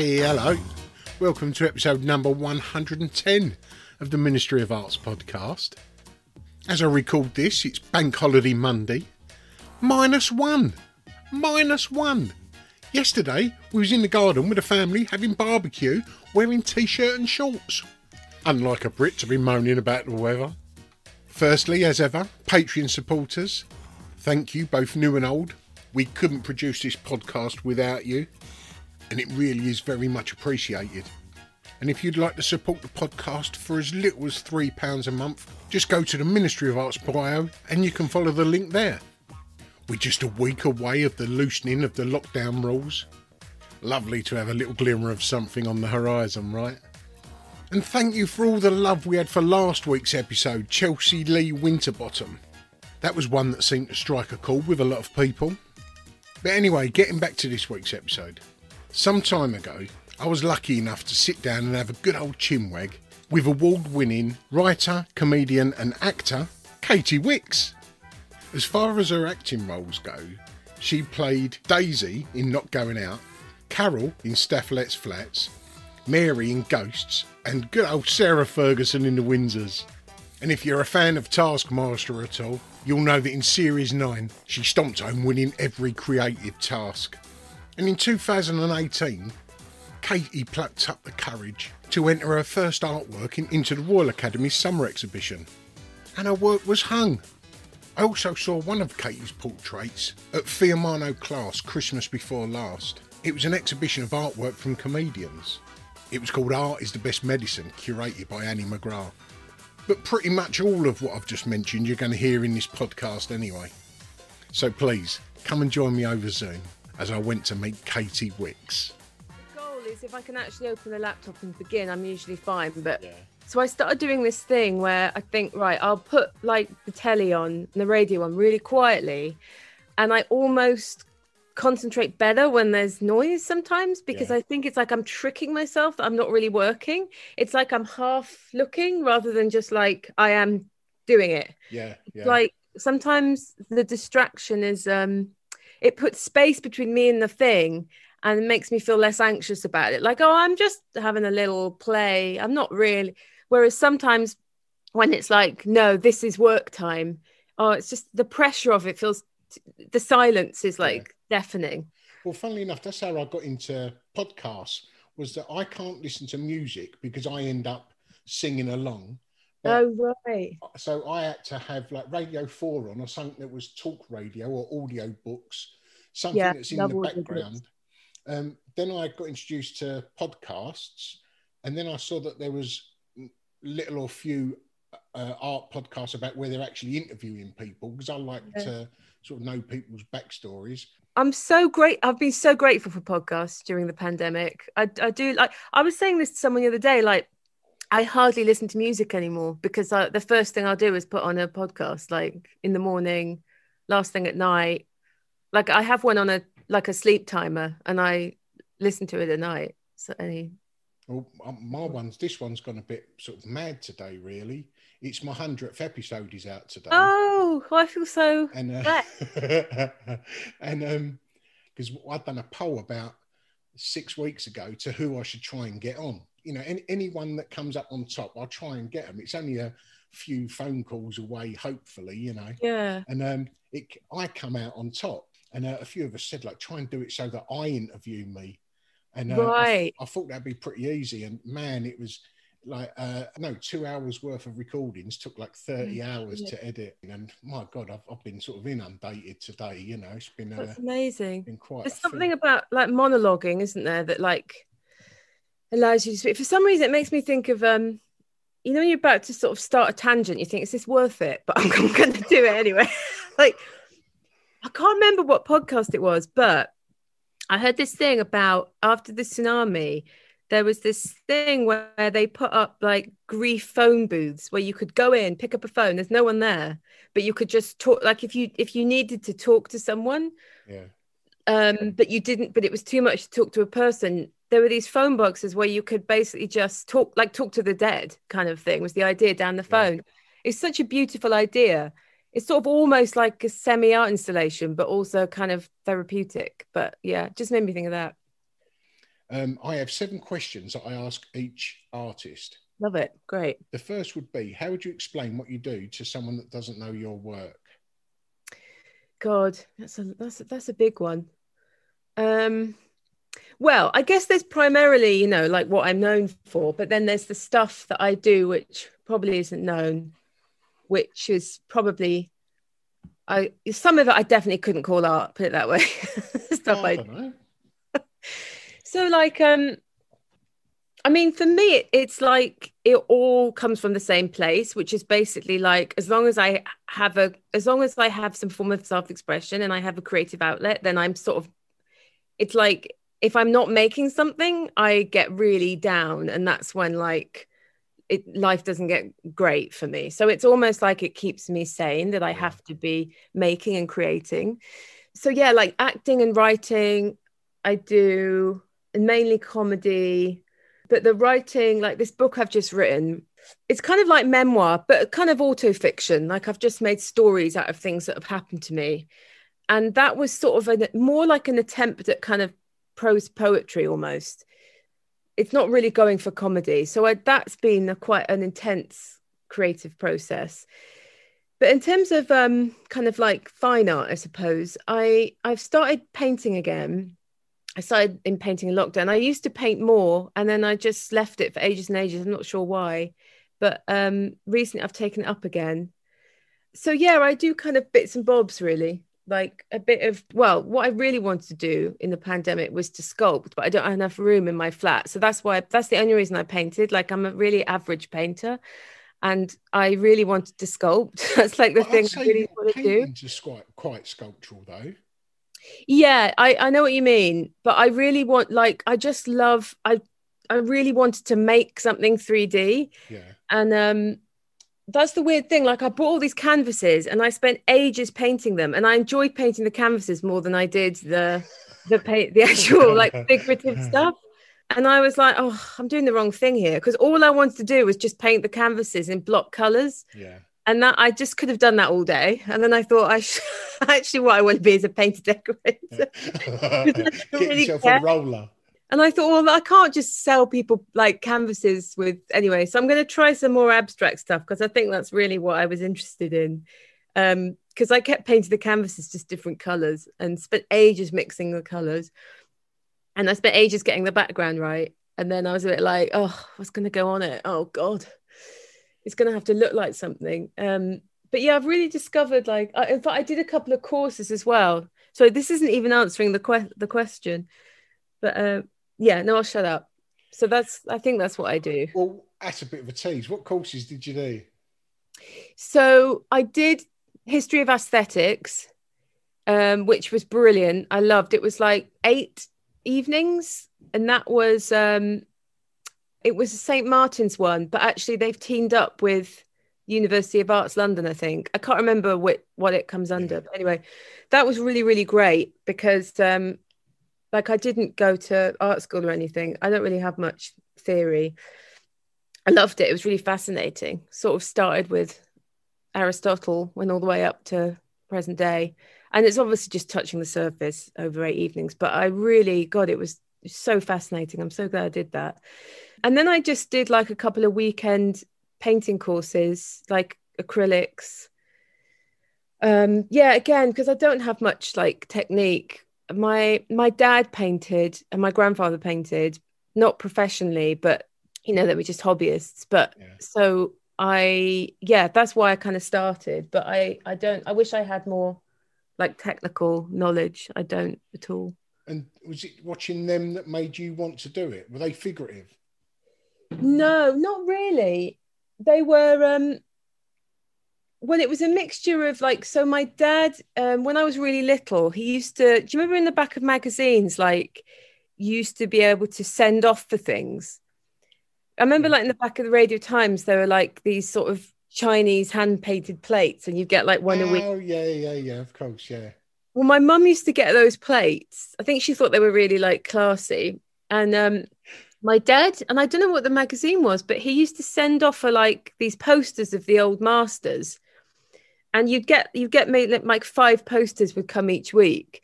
Hey, hello. Welcome to episode number 110 of the Ministry of Arts podcast. As I record this, it's Bank Holiday Monday. Minus one. Minus one. Yesterday, we was in the garden with the family having barbecue, wearing t-shirt and shorts. Unlike a Brit to be moaning about the weather. Firstly, as ever, Patreon supporters, thank you, both new and old. We couldn't produce this podcast without you, and it really is very much appreciated. And if you'd like to support the podcast for as little as £3 a month, just go to the Ministry of Arts bio and you can follow the link there. We're just a week away of the loosening of the lockdown rules. Lovely to have a little glimmer of something on the horizon, right? And thank you for all the love we had for last week's episode, Chelsea Lee Winterbottom. That was one that seemed to strike a chord with a lot of people. But anyway, getting back to this week's episode. Some time ago, I was lucky enough to sit down and have a good old chinwag with award winning writer, comedian, and actor Katy Wix. As far as her acting roles go, she played Daisy in Not Going Out, Carol in Stath Lets Flats, Mary in Ghosts, and good old Sarah Ferguson in The Windsors. And if you're a fan of Taskmaster at all, you'll know that in Series 9 she stomped home winning every creative task. And in 2018, Katie plucked up the courage to enter her first artwork in, into the Royal Academy's summer exhibition. And her work was hung. I also saw one of Katie's portraits at Fiumano Clase Christmas Before Last. It was an exhibition of artwork from comedians. It was called Art is the Best Medicine, curated by Annie McGrath. But pretty much all of what I've just mentioned you're going to hear in this podcast anyway. So please, come and join me over Zoom as I went to meet Katy Wix. The goal is if I can actually open the laptop and begin, I'm usually fine. But so I started doing this thing where I think, right, I'll put like the telly on, and the radio on really quietly, and I almost concentrate better when there's noise sometimes because Yeah. I think it's like I'm tricking myself that I'm not really working. It's like I'm half looking rather than just like I am doing it Yeah, yeah. like sometimes the distraction is um it puts space between me and the thing and it makes me feel less anxious about it like oh i'm just having a little play i'm not really whereas sometimes when it's like no this is work time oh it's just the pressure of it feels the silence is like deafening Well, funnily enough, that's how I got into podcasts. Was that I can't listen to music because I end up singing along. But- Oh right. so I had to have like Radio 4 on or something that was talk radio or audio books, something Yeah, that's in the background. Um, then I got introduced to podcasts, and then I saw that there was little or few uh, art podcasts about where they're actually interviewing people because I like Yeah. to sort of know people's backstories. I'm so great. I've been so grateful for podcasts during the pandemic. I, I do like. I was saying this to someone the other day. Like, I hardly listen to music anymore because I, the first thing I'll do is put on a podcast, like in the morning, last thing at night. Like I have one on a like a sleep timer, and I listen to it at night. So any Well, um, my one's this one's gone a bit sort of mad today. Really, it's my hundredth episode is out today. oh, I feel so. and uh, and um because I'd done a poll about six weeks ago to who I should try and get on. You know, any, anyone that comes up on top, I'll try and get them. It's only a few phone calls away, hopefully. You know, Yeah. and um, it I come out on top, and uh, a few of us said like try and do it so that I interview me, and uh, I, Right. I thought that'd be pretty easy. And man, it was like uh, no two hours worth of recordings took like 30 hours yeah. to edit and my god I've, I've been sort of inundated today you know it's been uh, That's amazing. been quite There's thing. something about like monologuing, isn't there, that like allows you to speak. For some reason, it makes me think of um, you know, when you're about to sort of start a tangent, you think, is this worth it? But I'm, I'm going to do it anyway. like, I can't remember what podcast it was, but I heard this thing about after the tsunami, there was this thing where they put up like grief phone booths where you could go in, pick up a phone. There's no one there, but you could just talk. Like if you if you needed to talk to someone, yeah um, but you didn't, but it was too much to talk to a person. There were these phone boxes where you could basically just talk, like talk to the dead kind of thing was the idea down the Yeah. phone. It's such a beautiful idea. It's sort of almost like a semi art installation, but also kind of therapeutic. But yeah, just made me think of that. um, I have seven questions that I ask each artist Love it. Great. the first would be how would you explain what you do to someone that doesn't know your work God, that's a that's a, that's a big one. Um, well, I guess there's primarily, you know, like what I'm known for, but then there's the stuff that I do which probably isn't known, which is probably I some of it I definitely couldn't call art, put it that way. stuff I I so like um I mean for me it's like it all comes from the same place which is basically like as long as I have a as long as I have some form of self-expression and I have a creative outlet then I'm sort of it's like if I'm not making something I get really down. And that's when like it life doesn't get great for me. So it's almost like it keeps me sane that I have to be making and creating. So yeah like acting and writing I do and mainly comedy, but the writing, like this book I've just written, it's kind of like memoir, but kind of auto fiction. Like I've just made stories out of things that have happened to me. And that was sort of a, more like an attempt at kind of prose poetry almost. It's not really going for comedy. So I, that's been a, quite an intense creative process. But in terms of um, kind of like fine art, I suppose, I, I've started painting again. I started in painting in lockdown. I used to paint more and then I just left it for ages and ages. I'm not sure why. But um recently I've taken it up again. So yeah, I do kind of bits and bobs really. Like a bit of well, what I really wanted to do in the pandemic was to sculpt, but I don't have enough room in my flat. So that's why that's the only reason I painted. Like I'm a really average painter and I really wanted to sculpt. that's like the I'd thing I really want to do. painting's just quite quite sculptural though Yeah, I, I know what you mean, but I really want like I just love I I really wanted to make something 3D yeah. And um that's the weird thing like I bought all these canvases and I spent ages painting them and I enjoyed painting the canvases more than I did the the paint the actual like figurative stuff. And I was like oh I'm doing the wrong thing here because all I wanted to do was just paint the canvases in block colors. Yeah and that I just could have done that all day and then I thought I should, actually what I want to be is a painter decorator get really yourself care. a roller And I thought, well, I can't just sell people like canvases with anyway. So I'm going to try some more abstract stuff because I think that's really what I was interested in. Um, because I kept painting the canvases just different colors and spent ages mixing the colors. And I spent ages getting the background right. And then I was a bit like, oh, what's going to go on it? Oh God, it's going to have to look like something. Um, but yeah, I've really discovered like, I, in fact, I did a couple of courses as well. So this isn't even answering the que- the question, but uh, yeah, no, I'll shut up. So that's, I think that's what I do. Well, that's a bit of a tease. What courses did you do? So I did history of aesthetics, um, which was brilliant. I loved it. Was like eight evenings, and that was um, it was a St Martin's one, but actually they've teamed up with University of Arts London. I think I can't remember what what it comes under, but anyway, that was really really great because um, like I didn't go to art school or anything. I don't really have much theory. I loved it. It was really fascinating. Sort of started with Aristotle, went all the way up to present day. And it's obviously just touching the surface over eight evenings. But I really, God, it was so fascinating. I'm so glad I did that. And then I just did like a couple of weekend painting courses, like acrylics. Um, yeah, again, because I don't have much like technique. My my dad painted and my grandfather painted, not professionally, but you know, they were just hobbyists. But Yeah. so I yeah, that's why I kind of started. But I I don't I wish I had more like technical knowledge. I don't at all. And was it watching them that made you want to do it? Were they figurative? No, not really. They were um well, it was a mixture of like so my dad, um, when I was really little, he used to do you remember in the back of magazines, like you used to be able to send off for things? I remember like in the back of the Radio Times, there were like these sort of Chinese hand painted plates, and you get like one a week. Oh yeah, yeah, yeah. Of course, yeah. Well, my mum used to get those plates. I think she thought they were really like classy. And um, my dad, and I don't know what the magazine was, but he used to send off for like these posters of the old masters. And you'd get you'd get made like five posters would come each week.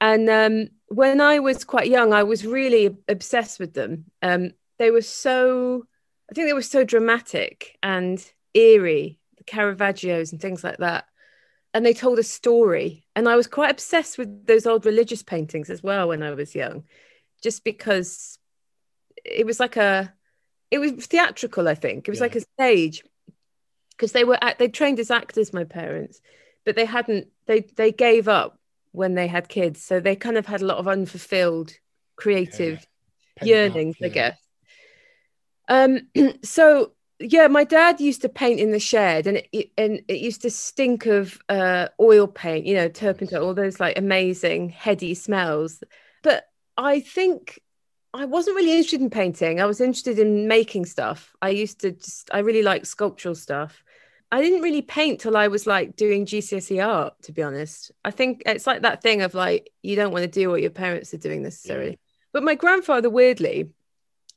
And um, when I was quite young, I was really obsessed with them. Um, they were so, I think they were so dramatic and eerie, the Caravaggios and things like that and they told a story. And i was quite obsessed with those old religious paintings as well when i was young just because it was like a it was theatrical i think. It was Yeah. like a stage because they were they trained as actors my parents but they hadn't they they gave up when they had kids. So they kind of had a lot of unfulfilled creative Pent up, yearnings, I guess. Um, so yeah, my dad used to paint in the shed, and it and it used to stink of uh, oil paint, you know, turpentine, all those like amazing heady smells. But I think I wasn't really interested in painting. I was interested in making stuff. I used to just I really like sculptural stuff. I didn't really paint till I was like doing GCSE art, to be honest. I think it's like that thing of like you don't want to do what your parents are doing necessarily. But my grandfather, weirdly,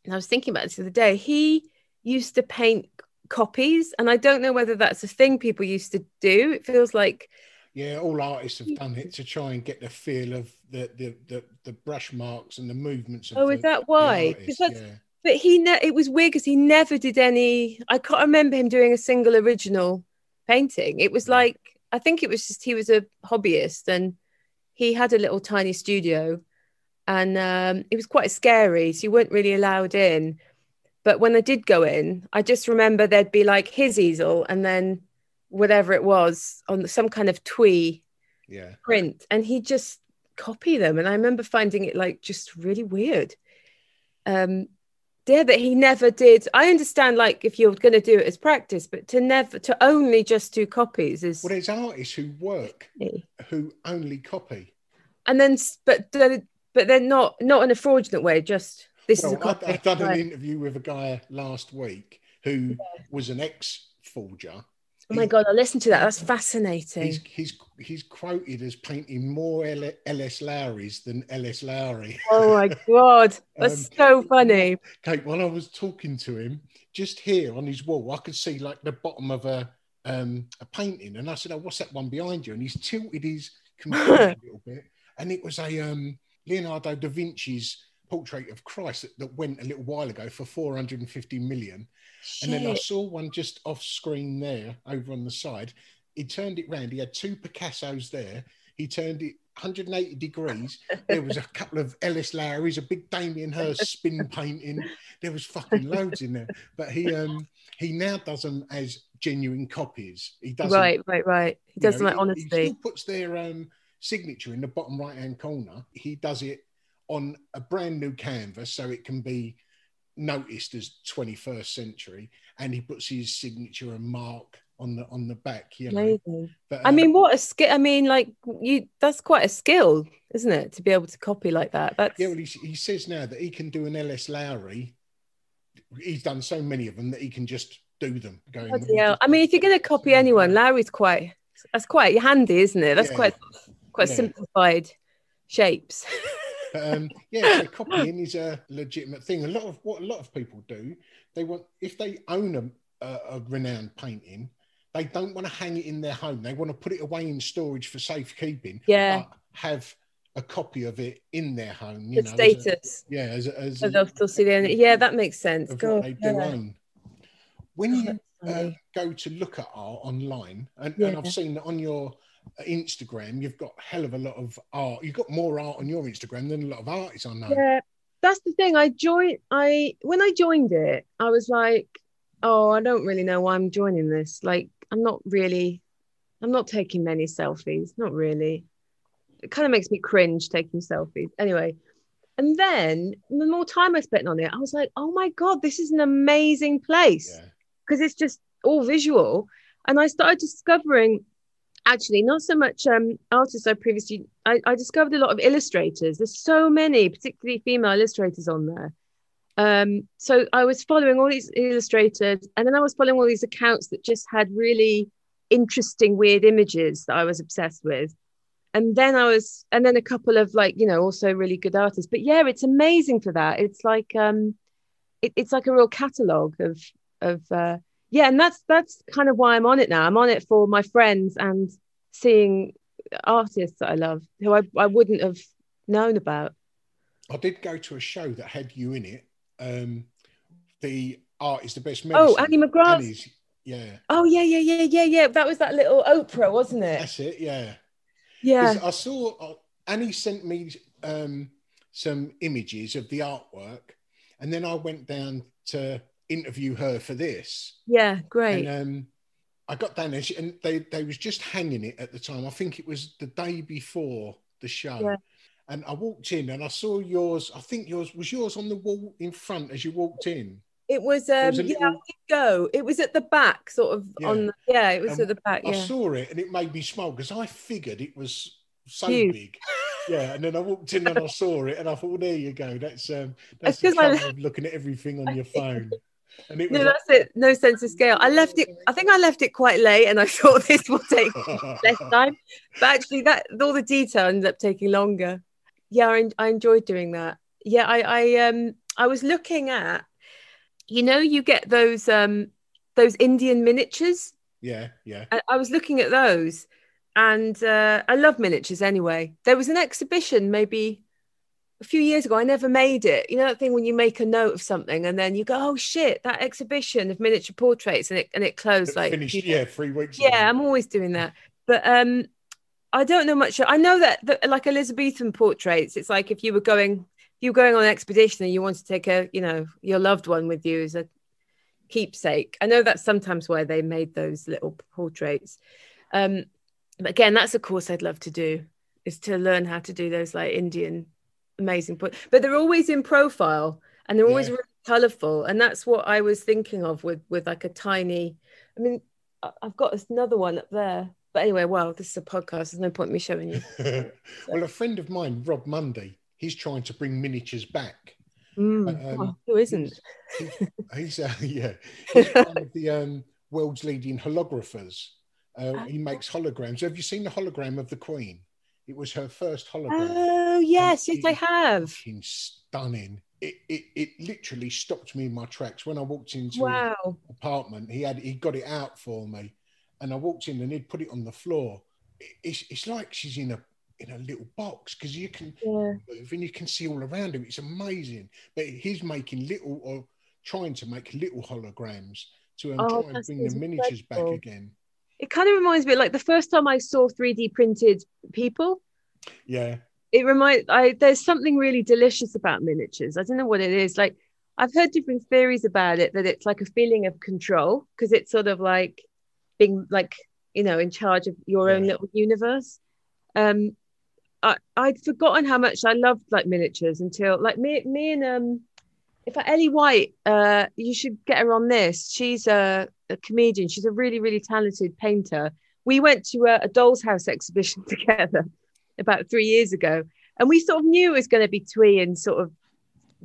and I was thinking about this the other day, he used to paint copies. And I don't know whether that's a thing people used to do. It feels like, Yeah, all artists have done it to try and get the feel of the the the, the brush marks and the movements. Of Oh, the, is that why? why? 'Cause yeah. but he, ne- it was weird because he never did any, I can't remember him doing a single original painting. It was like, I think it was just he was a hobbyist and he had a little tiny studio and um, it was quite scary. So you weren't really allowed in. But when I did go in, I just remember there'd be like his easel and then whatever it was on some kind of twee yeah. print and he just copy them and i remember finding it like just really weird um yeah that he never did i understand like if you're going to do it as practice but to never to only just do copies is Well, there's artists who work who only copy. and then but but they're not not in a fraudulent way just this is a Well, I, copy I've done an interview with a guy last week who was an ex forger. oh my god i listened to that that's fascinating He's, he's he's quoted as painting more L- L.S. Lowry's than L.S. Lowry. oh my god that's Um, so funny Kate, while I was talking to him, just here on his wall, I could see like the bottom of a um, a painting, and I said, "Oh, what's that one behind you?" And he's tilted his computer a little bit, and it was a um, Leonardo da Vinci's portrait of Christ that, that went a little while ago for 450 million. And then I saw one just off screen there over on the side. He turned it round. He had two Picassos there. he turned it 180 degrees. There was a couple of L.S. Lowrys, a big Damien Hirst spin painting. There was fucking loads in there. But he um he now does them as genuine copies. He doesn't Right, right, right. He does them know, like he- honesty. He still puts their um, signature in the bottom right hand corner. He does it on a brand new canvas so it can be noticed as 21st century, and he puts his signature and mark on the on the back. You know, but, I um, mean, what a skill! I mean, like you, that's quite a skill, isn't it, to be able to copy like that? That's yeah. Well, he, he says now that he can do an LS Lowry. He's done so many of them that he can just do them. Going, hell. I mean, if you're going to copy anyone, Larry's quite that's quite handy, isn't it? That's Yeah. quite quite Yeah. simplified shapes. But um, yeah, so copying is a legitimate thing. A lot of what a lot of people do, they want if they own a, a, a renowned painting, they don't want to hang it in their home. They want to put it away in storage for safekeeping. Yeah. but have a copy of it in their home. the You know, as a- status. yeah, as a, as they'll still see the end. Yeah, that makes sense. God, they do own. When you uh, go to look at art online, and, and I've seen that on your Instagram, you've got a hell of a lot of art. You've got more art on your Instagram than a lot of artists I know. Yeah, that's the thing. I joined. I when I joined it, I was like, oh, I don't really know why I'm joining this. Like, I'm not really. I'm not taking many selfies. Not really. It kind of makes me cringe taking selfies. Anyway, and then the more time I spent on it, I was like, oh my god, this is an amazing place Yeah. because it's just all visual. And I started discovering actually not so much um, artists I previously I, I discovered a lot of illustrators. There's so many, particularly female illustrators on there. Um, so I was following all these illustrators, and then I was following all these accounts that just had really interesting, weird images that I was obsessed with. And then I was, and then a couple of like, you know, also really good artists. But yeah, it's amazing for that. It's like um it, it's like a real catalogue of of uh yeah, and that's that's kind of why I'm on it now. I'm on it for my friends and seeing artists that I love who I, I wouldn't have known about. I did go to a show that had you in it. Um, the art is the best medicine. Oh, Annie McGrath. Annie's- yeah, Oh yeah, yeah, yeah, yeah, yeah. That was that little Oprah, wasn't it? that's it. Yeah, Yeah. I saw uh, Annie sent me um, some images of the artwork, and then I went down to interview her for this. Yeah, great. And um, I got down there, and they they was just hanging it at the time. I think it was the day before the show. Yeah. And I walked in and I saw yours. I think yours was yours on the wall in front as you walked in. It was um was yeah, little- I did go. It was at the back, sort of Yeah. on the, yeah, it was Um, at the back, Yeah. I saw it and it made me smile because I figured it was so Huge. big. Yeah, and then I walked in and I saw it and I thought, well, there you go. That's um, that's It's the 'cause I- trouble of looking at everything on your phone. And it was No, like, that's it. No sense of scale. I left it. I think I left it quite late, and I thought this will take less time. But actually, that all the detail ended up taking longer. Yeah, I, I enjoyed doing that. Yeah, I, I um I was looking at, you know, you get those um those Indian miniatures. yeah, yeah. I, I was looking at those, and uh, I love miniatures anyway. There was an exhibition maybe a few years ago. I never made it. You know that thing when you make a note of something and then you go, "Oh shit, that exhibition of miniature portraits," and it and it closed like Finished, you- yeah, three weeks ago. yeah. I'm always doing that, but um, I don't know much. I know that, that like Elizabethan portraits, it's like if you were going if you were going on an expedition and you want to take a you know your loved one with you as a keepsake. I know that's sometimes why they made those little portraits. Um, but again, that's a course I'd love to do is to learn how to do those like Indian amazing put but they're always in profile and they're always Yeah. really colorful and that's what I was thinking of with with like a tiny I mean I've got another one up there but anyway well this is a podcast there's no point me showing you well, a friend of mine, Rob Munday, he's trying to bring miniatures back. Mm, Um, oh, who isn't He's, he's uh, yeah, he's one of the um, world's leading holographers. Uh, he makes holograms. Have you seen the hologram of the Queen? It was her first hologram. oh yes yes I have Fucking stunning. It, it it literally stopped me in my tracks when I walked into his wow apartment. He had he got it out for me, and I walked in and he'd put it on the floor. It- It's it's like she's in a in a little box because you can yeah move and you can see all around him. It's amazing. But he's making little or trying to make little holograms to um, Oh, try and bring the miniatures back again. It kind of reminds me like the first time I saw 3D printed people. Yeah. It reminds I there's something really delicious about miniatures. I don't know what it is. Like I've heard different theories about it that it's like a feeling of control because it's sort of like being like you know in charge of your own little universe. Um, I I'd forgotten how much I loved like miniatures until like me me and um fact Ellie White uh you should get her on this. She's a, a comedian. She's a really really talented painter. We went to a, a doll's house exhibition together about three years ago, and we sort of knew it was going to be twee and sort of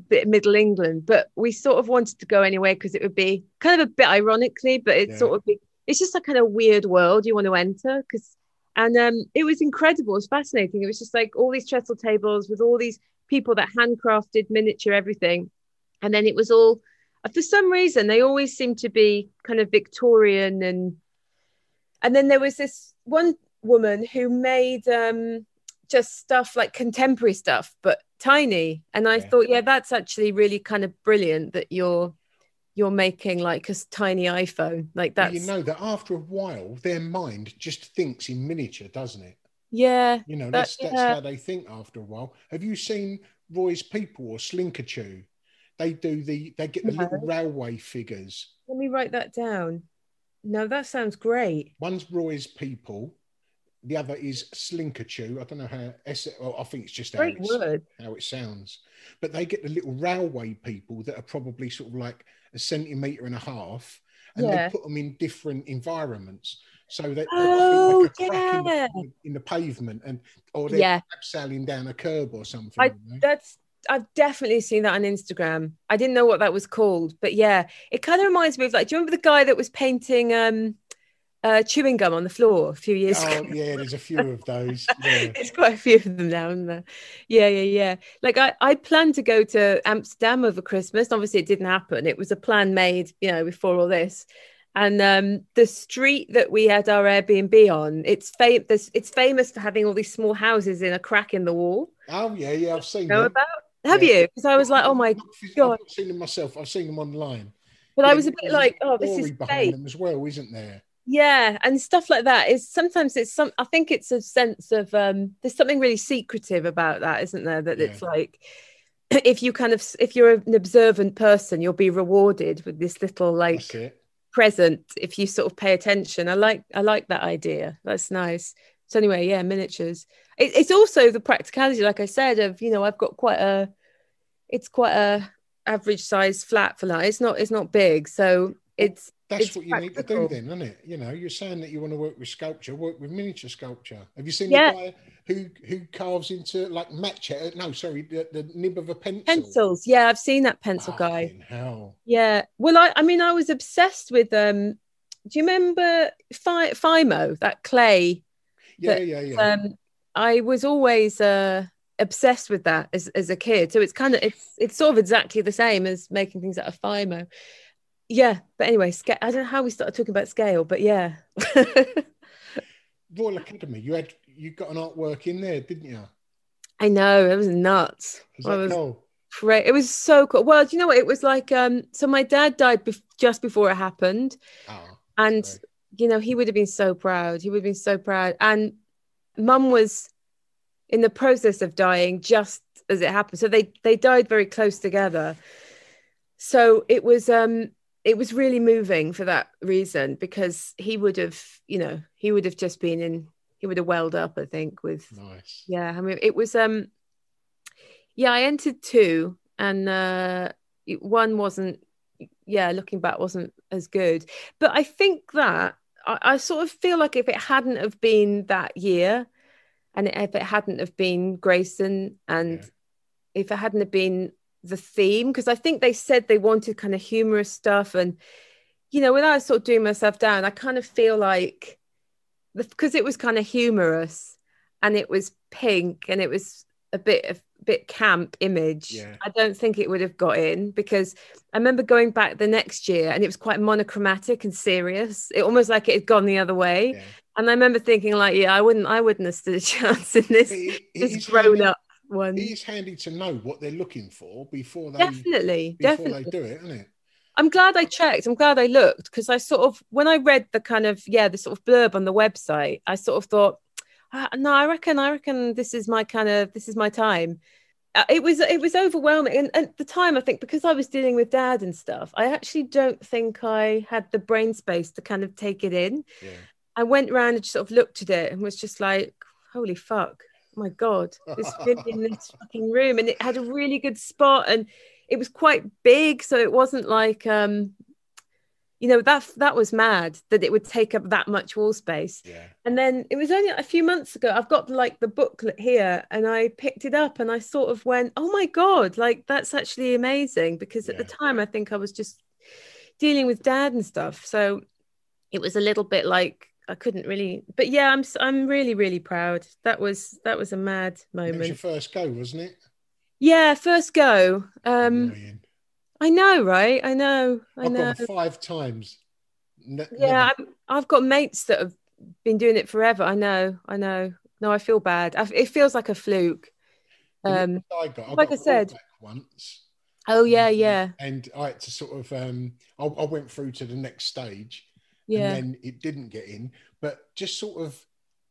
bit middle England, but we sort of wanted to go anyway because it would be kind of a bit ironically, but it's Yeah. sort of be, it's just a kind of weird world you want to enter because and um it was incredible, it was fascinating. It was just like all these trestle tables with all these people that handcrafted miniature everything, and then it was all for some reason they always seemed to be kind of Victorian and and then there was this one woman who made um just stuff like contemporary stuff but tiny and i Yeah. thought yeah that's actually really kind of brilliant that you're you're making like a tiny iphone like that you know that after a while, their mind just thinks in miniature, doesn't it? yeah You know, That- that's that's yeah. how they think after a while. Have you seen Roy's People or Slinkachu? They do the they get the No. little railway figures. let me write that down no that sounds great One's Roy's People, the other is Slinkachu. I don't know how S well, I think it's just how it's, how it sounds. But they get the little railway people that are probably sort of like a centimetre and a half, and Yeah. they put them in different environments. So that Oh, like crack in, yeah. the, in the pavement, and or they're yeah sailing down a curb or something. I- know? that's I've definitely seen that on Instagram. I didn't know what that was called, but yeah, it kind of reminds me of like, do you remember the guy that was painting um uh chewing gum on the floor a few years Oh ago? yeah, there's a few of those. Yeah. It's quite a few of them now, isn't there? Yeah, yeah, yeah. Like I, I planned to go to Amsterdam over Christmas. Obviously, it didn't happen. It was a plan made, you know, before all this. And um, the street that we had our Airbnb on, it's fam- it's famous for having all these small houses in a crack in the wall. Oh yeah, yeah, I've seen Know them. about? Have Yeah. you? Because I was like, oh my God. I've seen them myself. I've seen them online. But I was a bit like, oh, this is behind fake. them as well, isn't there? Yeah, and stuff like that is sometimes it's some. I think it's a sense of um. There's something really secretive about that, isn't there? That it's like if you kind of if you're an observant person, you'll be rewarded with this little like present if you sort of pay attention. I like I like that idea. That's nice. So anyway, yeah, miniatures. It, it's also the practicality, like I said, of you know I've got quite a. It's quite a average size flat for that. It's not. It's not big, so it's That's It's what you need to do then, isn't it? You know, you're saying that you want to work with sculpture, work with miniature sculpture. Have you seen Yeah. the guy who who carves into like match? No, sorry, the, the nib of a pencil. pencils. Yeah, I've seen that pencil guy. Fucking Hell. Yeah. Well, I, I mean, I was obsessed with um. Do you remember Fi- Fimo, that clay? Yeah, That, yeah, yeah. Um, I was always uh obsessed with that as, as a kid. So it's kind of it's it's sort of exactly the same as making things out of Fimo. Yeah, but anyway, sca- I don't know how we started talking about scale, but yeah. Royal Academy, you had you got an artwork in there, didn't you? I know it was nuts. I that was cool? great. It was so cool. Well, do you know what? It was like um. So my dad died bef- just before it happened, Oh, and sorry. You know he would have been so proud. He would have been so proud. And mum was in the process of dying just as it happened. So they they died very close together. So it was um it was really moving for that reason because he would have you know he would have just been in he would have welled up i think with nice. yeah i mean it was um yeah i entered two and uh one wasn't yeah looking back wasn't as good. But i think that I, I sort of feel like if it hadn't have been that year and if it hadn't have been grayson and Yeah. if it hadn't have been the theme because i think they said they wanted kind of humorous stuff and you know without sort of doing myself down i kind of feel like because it was kind of humorous and it was pink and it was a bit of bit camp image Yeah. i don't think it would have got in because i remember going back the next year and it was quite monochromatic and serious it almost like it had gone the other way Yeah. and i remember thinking like yeah i wouldn't i wouldn't have stood a chance in this It- it this grown handy- up one It is handy to know what they're looking for before they definitely before definitely they do it, isn't it? I'm glad I checked. I'm glad I looked because I sort of, when I read the kind of, yeah, the sort of blurb on the website, I sort of thought, no, I reckon, I reckon this is my kind of, this is my time. Uh, It was, it was overwhelming. And, at the time, I think because I was dealing with dad and stuff, I actually don't think I had the brain space to kind of take it in. Yeah. I went around and just sort of looked at it and was just like, holy fuck. Oh my God, really in this fucking room. And it had a really good spot and it was quite big. So it wasn't like, um, you know, that that was mad that it would take up that much wall space. Yeah. And then it was only a few months ago. I've got like the booklet here and I picked it up and I sort of went, oh my God, like that's actually amazing. Because at the time, I think I was just dealing with dad and stuff. So it was a little bit like I couldn't really, but yeah, I'm I'm really really proud. That was that was a mad It was your moment. first go, wasn't it? Yeah, first go. Um, Annoying. I know, right? I know, I I've know. five times. Ne- Yeah, I'm, I've got mates that have been doing it forever. I know, I know. No, I feel bad. I, it feels like a fluke. Um, I got, I like got I said- once. oh yeah, yeah, And I had to sort of, um, I, I went through to the next stage, yeah. and then it didn't get in. But just sort of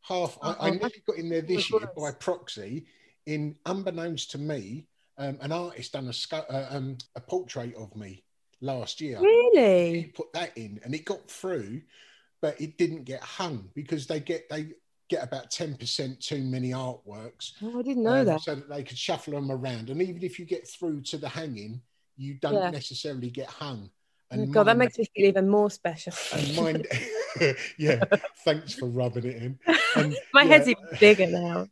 half, I, I Oh, nearly got in there this year by proxy. In unbeknownst to me, um, an artist done a uh, um, a portrait of me last year. Really? He put that in, and it got through, but it didn't get hung because they get they get about ten percent too many artworks. Oh, I didn't know um, that. so that they could shuffle them around. And even if you get through to the hanging, you don't Yeah. necessarily get hung. Oh, And God, that makes me feel even more special. and mine, yeah. Thanks for rubbing it in. And, My yeah, head's even bigger now.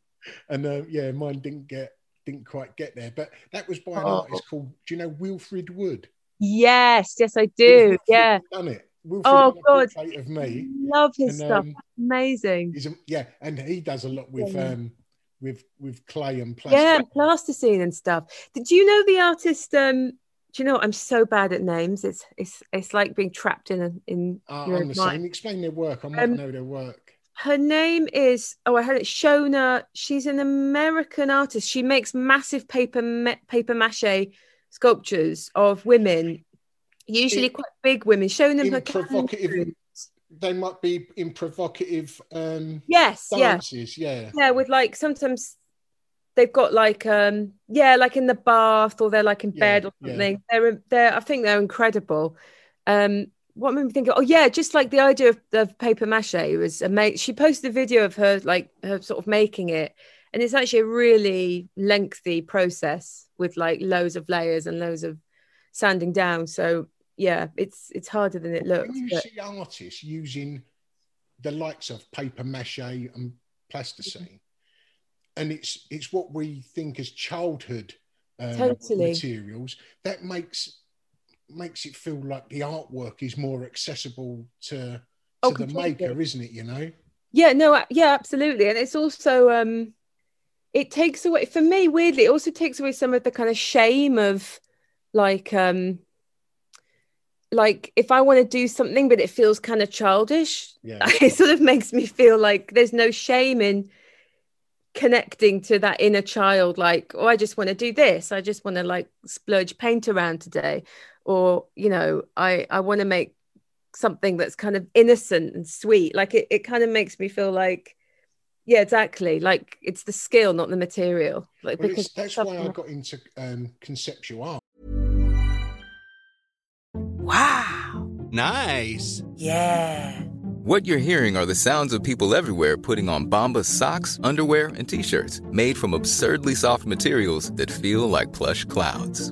And uh, yeah, mine didn't get didn't quite get there. But that was by an Oh. artist called, do you know Wilfred Wood? Yes, yes, I do. Wilfred Yeah, Done it. Wilfred Oh, God. of me. love his And, stuff. um, Amazing. He's a, yeah, and he does a lot with Yeah. um with with clay and plastic. Yeah, and plasticine and stuff. Did you know the artist? Um, do you know? I'm so bad at names. It's it's it's like being trapped in a in Uh, I'm the mind. same. Explain their work. I might Um, know their work. Her name is oh I heard it Shona. She's an American artist. She makes massive paper ma- paper mache sculptures of women, usually In- quite big women, showing them her provocative- They might be in provocative um Yes, yeah, dances. Yeah. yeah. With like sometimes they've got like um yeah like in the bath or they're like in Yeah, bed or yeah. something. They're they're I think they're incredible. Um, what made me think? of, Oh yeah, just like the idea of, of paper mache was amazing. She posted a video of her like her sort of making it, and it's actually a really lengthy process with like loads of layers and loads of sanding down. So yeah, it's it's harder than it looks. When you but- see artists using the likes of paper mache and plasticine, and it's it's what we think as childhood um, Totally. materials, that makes makes it feel like the artwork is more accessible to to Oh, the completely. maker, isn't it? You know. Yeah, no, yeah, absolutely. And it's also um it takes away for me weirdly, it also takes away some of the kind of shame of like um like if I want to do something but it feels kind of childish, Yeah. it sort of makes me feel like there's no shame in connecting to that inner child like oh I just want to do this. I just want to like splurge paint around today or you know, I I want to make something that's kind of innocent and sweet like it, it kind of makes me feel like yeah exactly like it's the skill not the material like Well, because that's why I got into um, conceptual art. Wow. Nice. Yeah. What you're hearing are the sounds of people everywhere putting on Bombas socks, underwear, and t-shirts made from absurdly soft materials that feel like plush clouds.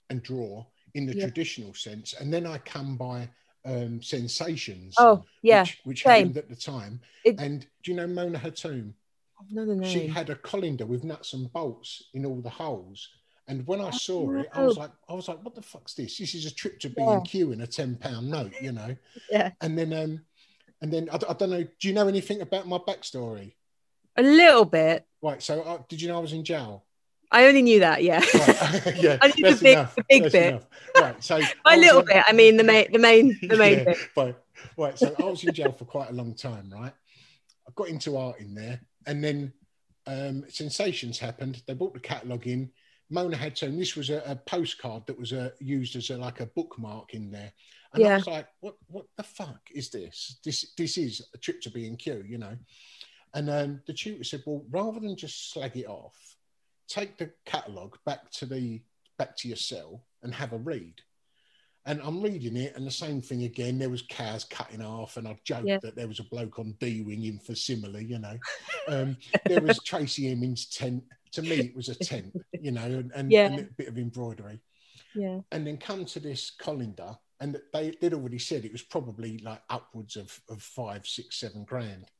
and draw in the Yeah. traditional sense, and then I come by um, sensations. Oh, yeah, which, which happened at the time. It- and do you know Mona Hatoum? Another name. She had a colander with nuts and bolts in all the holes. And when I Oh, saw it, I was like, I was like, what the fuck's this? This is a trip to B and Q in a ten pound note, you know. Yeah. And then, um, and then I don't know. Do you know anything about my backstory? a little bit. Right. So, uh, did you know I was in jail? I only knew that. Yeah. Right. yeah. I knew the big- enough. the big That's bit. enough. Right. So, By I a was little in- bit. I mean the main, the main, the main Yeah, bit. Right, right. So I was in jail for quite a long time, right? I got into art in there, and then um, sensations happened. They brought the catalogue in. Mona Hatoum, and this was a, a postcard that was uh, used as a, like a bookmark in there. And I Yeah. was like, "What? What the fuck is this? This this is a trip to B and Q, you know." And um, the tutor said, "Well, rather than just slag it off, take the catalogue back to the back to your cell and have a read." And I'm reading it, and the same thing again. There was cows cut in half, and I joked Yeah. that there was a bloke on D wing in for simile, you know. Um, there was Tracey Emin's tent. To me, it was a tent, you know, and, and, Yeah. and a bit of embroidery. Yeah. And then come to this colander, and they they'd already said it was probably like upwards of, of five, six, seven grand.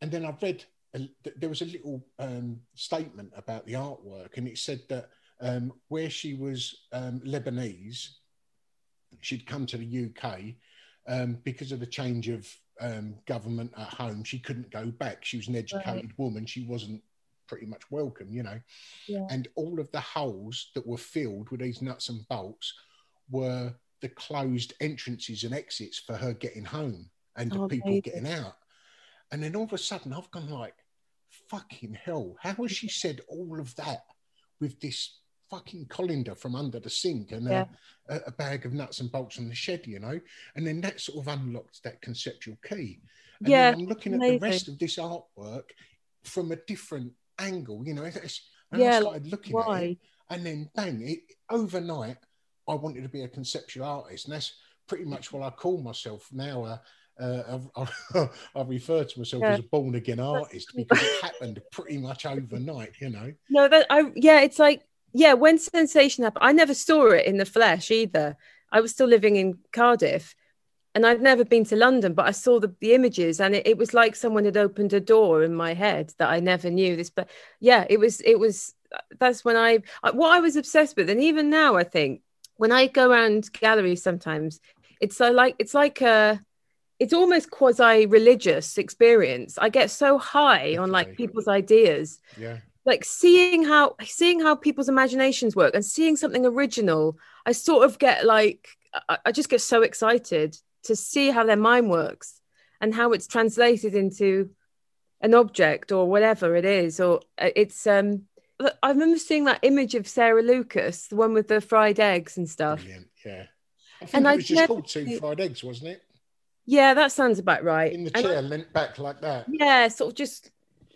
And then I read a, there was a little um, statement about the artwork, and it said that um, where she was um, Lebanese, she'd come to the UK um, because of the change of um, government at home. She couldn't go back. She was an educated woman. She wasn't pretty much welcome, you know. Yeah. And all of the holes that were filled with these nuts and bolts were the closed entrances and exits for her getting home and the Oh, people amazing. getting out. And then all of a sudden, I've gone like, fucking hell, how has she said all of that with this fucking colander from under the sink and Yeah. a, a bag of nuts and bolts from the shed, you know? And then that sort of unlocked that conceptual key. And Yeah, then I'm looking at the rest of this artwork from a different angle, you know? And Yeah, I started looking at it, and then bang, it, overnight, I wanted to be a conceptual artist. And that's pretty much what I call myself now. Uh, uh, I, I refer to myself Yeah. as a born again artist because it happened pretty much overnight, you know. No, that I yeah, it's like yeah, when sensation happened, I never saw it in the flesh either. I was still living in Cardiff and I'd never been to London, but I saw the, the images and it, it was like someone had opened a door in my head that I never knew this. But yeah, it was it was that's when I I- what I was obsessed with, and even now I think when I go around galleries sometimes, it's so like it's like a it's almost quasi religious experience. I get so high on like people's ideas Yeah. like seeing how seeing how people's imaginations work and seeing something original i sort of get like I, I just get so excited to see how their mind works and how it's translated into an object or whatever it is or uh, it's um i remember seeing that image of sarah lucas the one with the fried eggs and stuff Brilliant. Yeah. I think And it I'd just never called two fried eggs, wasn't it? Yeah that sounds about right In the And chair, leant back like that. yeah sort of just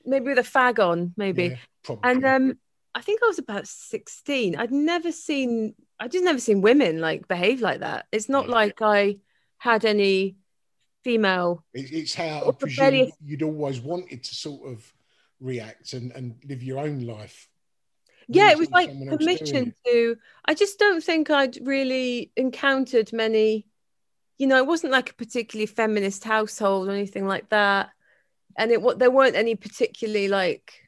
maybe with a fag on maybe Yeah, probably. and um i think i was about 16 i'd never seen i just never seen women like behave like that it's not Yeah. like i had any female it's how I presume rebellious- you'd always wanted to sort of react and, and live your own life. yeah it was like someone else doing permission to i just don't think i'd really encountered many you know it wasn't like a particularly feminist household or anything like that. And it what there weren't any particularly like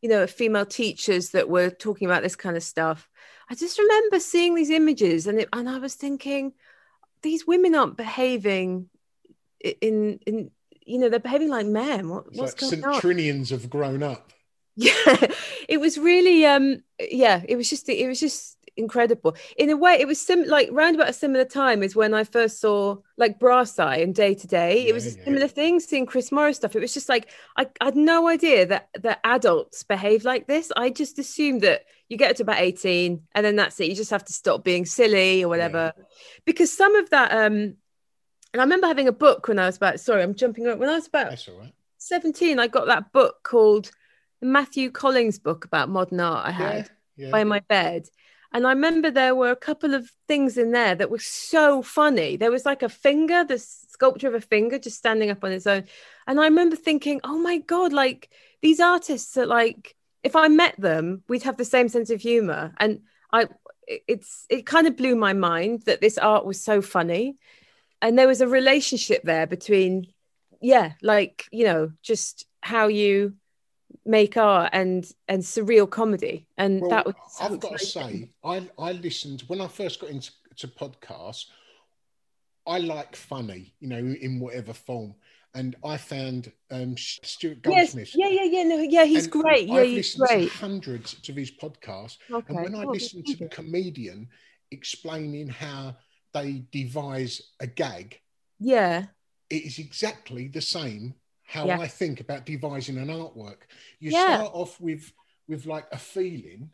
you know female teachers that were talking about this kind of stuff. I just remember seeing these images and it, and i was thinking these women aren't behaving in in you know they're behaving like men. What, what's like going on? centurions have grown up. yeah. It was really um yeah it was just it was just incredible. In a way it was sim like round about a similar time as when i first saw like brass eye and Day Today. It was a Yeah, yeah. similar thing seeing chris morris stuff. It was just like I, I had no idea that that adults behave like this. I just assumed that you get to about 18 and then that's it. You just have to stop being silly or whatever. Because some of that um and i remember having a book when i was about sorry i'm jumping up when i was about right. 17 i got that book called matthew collings book about modern art i had Yeah. by my bed And I remember there were a couple of things in there that were so funny. There was like a finger, the sculpture of a finger just standing up on its own. And I remember thinking, oh my God, like these artists are like, if I met them, we'd have the same sense of humor. And I, it's, it kind of blew my mind that this art was so funny. And there was a relationship there between, yeah, like, you know, just how you make art and and surreal comedy. And Well, that was I've got to say, I I listened when I first got into to podcasts. I like funny, you know, in whatever form, and I found um, Stuart yes. Goldsmith. yeah yeah yeah. No yeah he's and great. Yeah I've he's listened great. to hundreds of his podcasts, Okay. and when I Oh, listen to the comedian explaining how they devise a gag, yeah. it is exactly the same how Yeah. I think about devising an artwork. You Yeah. start off with with like a feeling,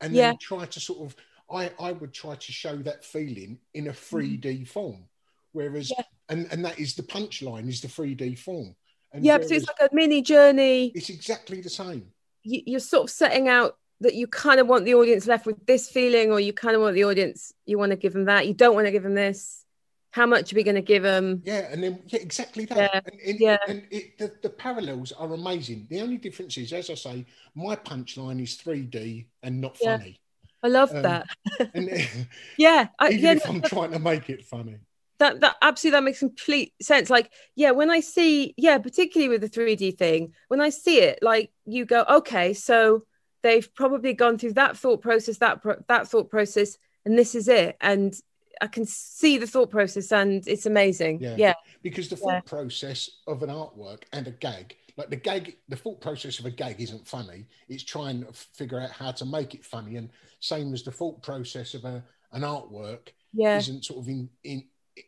and Yeah. then try to sort of I I would try to show that feeling in a 3D form, whereas Mm-hmm. Yeah. and and that is the punchline is the 3D form. And yeah so it's like a mini journey it's exactly the same. you, you're sort of setting out that you kind of want the audience left with this feeling or you kind of want the audience you want to give them that you don't want to give them this how much are we going to give them Yeah, and then yeah, exactly that. Yeah, And, and, yeah. and it, the, the parallels are amazing. The only difference is, as I say, my punchline is 3D and not Yeah. funny. i love Um, that And yeah I, even yeah if I'm that- trying to make it funny. that that absolutely that makes complete sense like yeah when i see yeah particularly with the 3d thing when i see it like you go okay so they've probably gone through that thought process that pro- that thought process and this is it and i can see the thought process and it's amazing Yeah. yeah Because the thought process of an artwork and a gag, like the gag, the thought process of a gag isn't funny. It's trying to figure out how to make it funny. And same as the thought process of a, an artwork yeah isn't sort of in, in,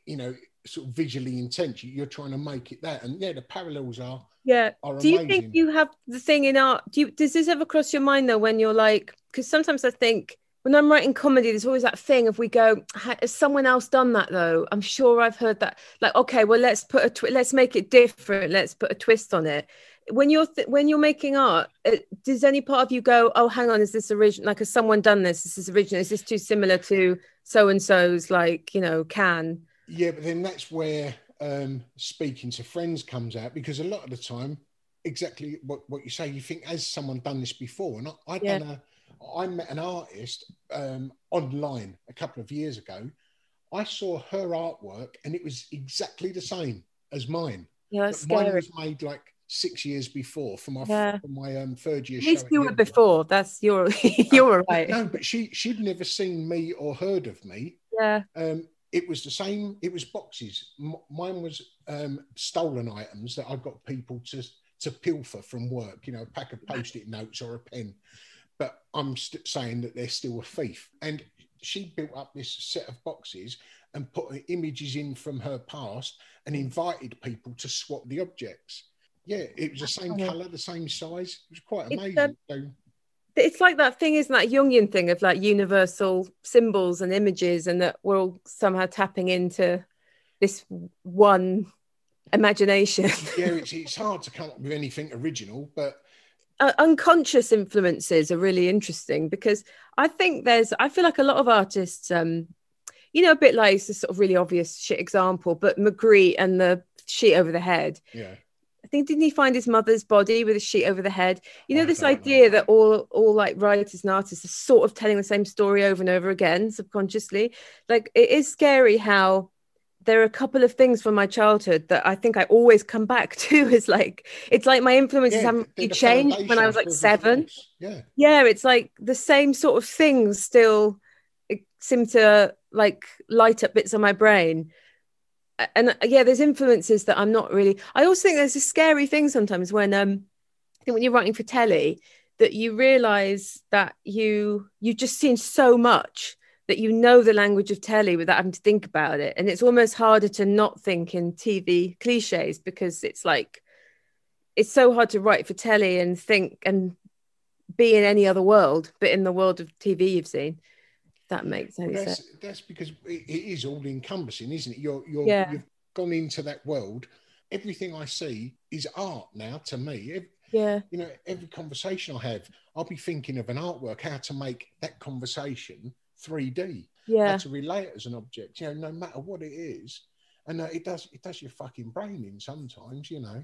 you know, sort of visually intense. You're trying to make it that. And yeah, the parallels are, yeah are do you amazing. think you have the thing in art do you does this ever cross your mind though when you're like because sometimes i think when i'm writing comedy there's always that thing if we go has someone else done that though? I'm sure i've heard that. Like okay well let's put a twi- let's make it different. Let's put a twist on it. When you're th- when you're making art uh, does any part of you go oh hang on is this original like has someone done this? Is this original is this too similar to so and so's like you know can? Yeah, but then that's where um, speaking to friends comes out because a lot of the time, exactly what, what you say, you think, has someone done this before? And I, I Yeah. done a, I met an artist um, online a couple of years ago. I saw her artwork and it was exactly the same as mine. yeah mine was made like six years before for my Yeah. for my um, third year. at least you were before that's you're you're all right No, but she she'd never seen me or heard of me. yeah Um, it was the same. It was boxes. M- mine was um, stolen items that I got people to to pilfer from work. You know, a pack of post-it notes or a pen. But I'm st- saying that they're still a thief. And she built up this set of boxes and put images in from her past and invited people to swap the objects. Yeah, it was the same colour, the same size. It was quite It's, amazing. um, so, it's like that thing, isn't that Jungian thing of like universal symbols and images, and that we're all somehow tapping into this one imagination. yeah, it's, it's hard to come up with anything original, but Uh, unconscious influences are really interesting because I think there's, I feel like a lot of artists, um, you know, a bit like it's a sort of really obvious shit example, but Magritte and the sheet over the head. yeah. I think didn't he find his mother's body with a sheet over the head? You know, this don't know. idea that all all like writers and artists are sort of telling the same story over and over again subconsciously. Like it is scary how there are a couple of things from my childhood that I think I always come back to. Is like it's like my influences Yeah, haven't really changed when I was like seven. Yeah. Yeah, it's like the same sort of things still seem to like light up bits of my brain. And uh, yeah, there's influences that I'm not really. I also think there's a scary thing sometimes when um, I think when you're writing for telly that you realize that you you've just seen so much that you know the language of telly without having to think about it, and it's almost harder to not think in TV cliches because it's like it's so hard to write for telly and think and be in any other world, but in the world of TV you've seen. That makes sense. that's that's because it, it is all encompassing, isn't it? You're you're Yeah. you've gone into that world. Everything I see is art now to me. Yeah, you know, every conversation I have, I'll be thinking of an artwork, how to make that conversation 3D. Yeah. How to relate it as an object, you know, no matter what it is. And uh, it does it does your fucking brain in sometimes, you know.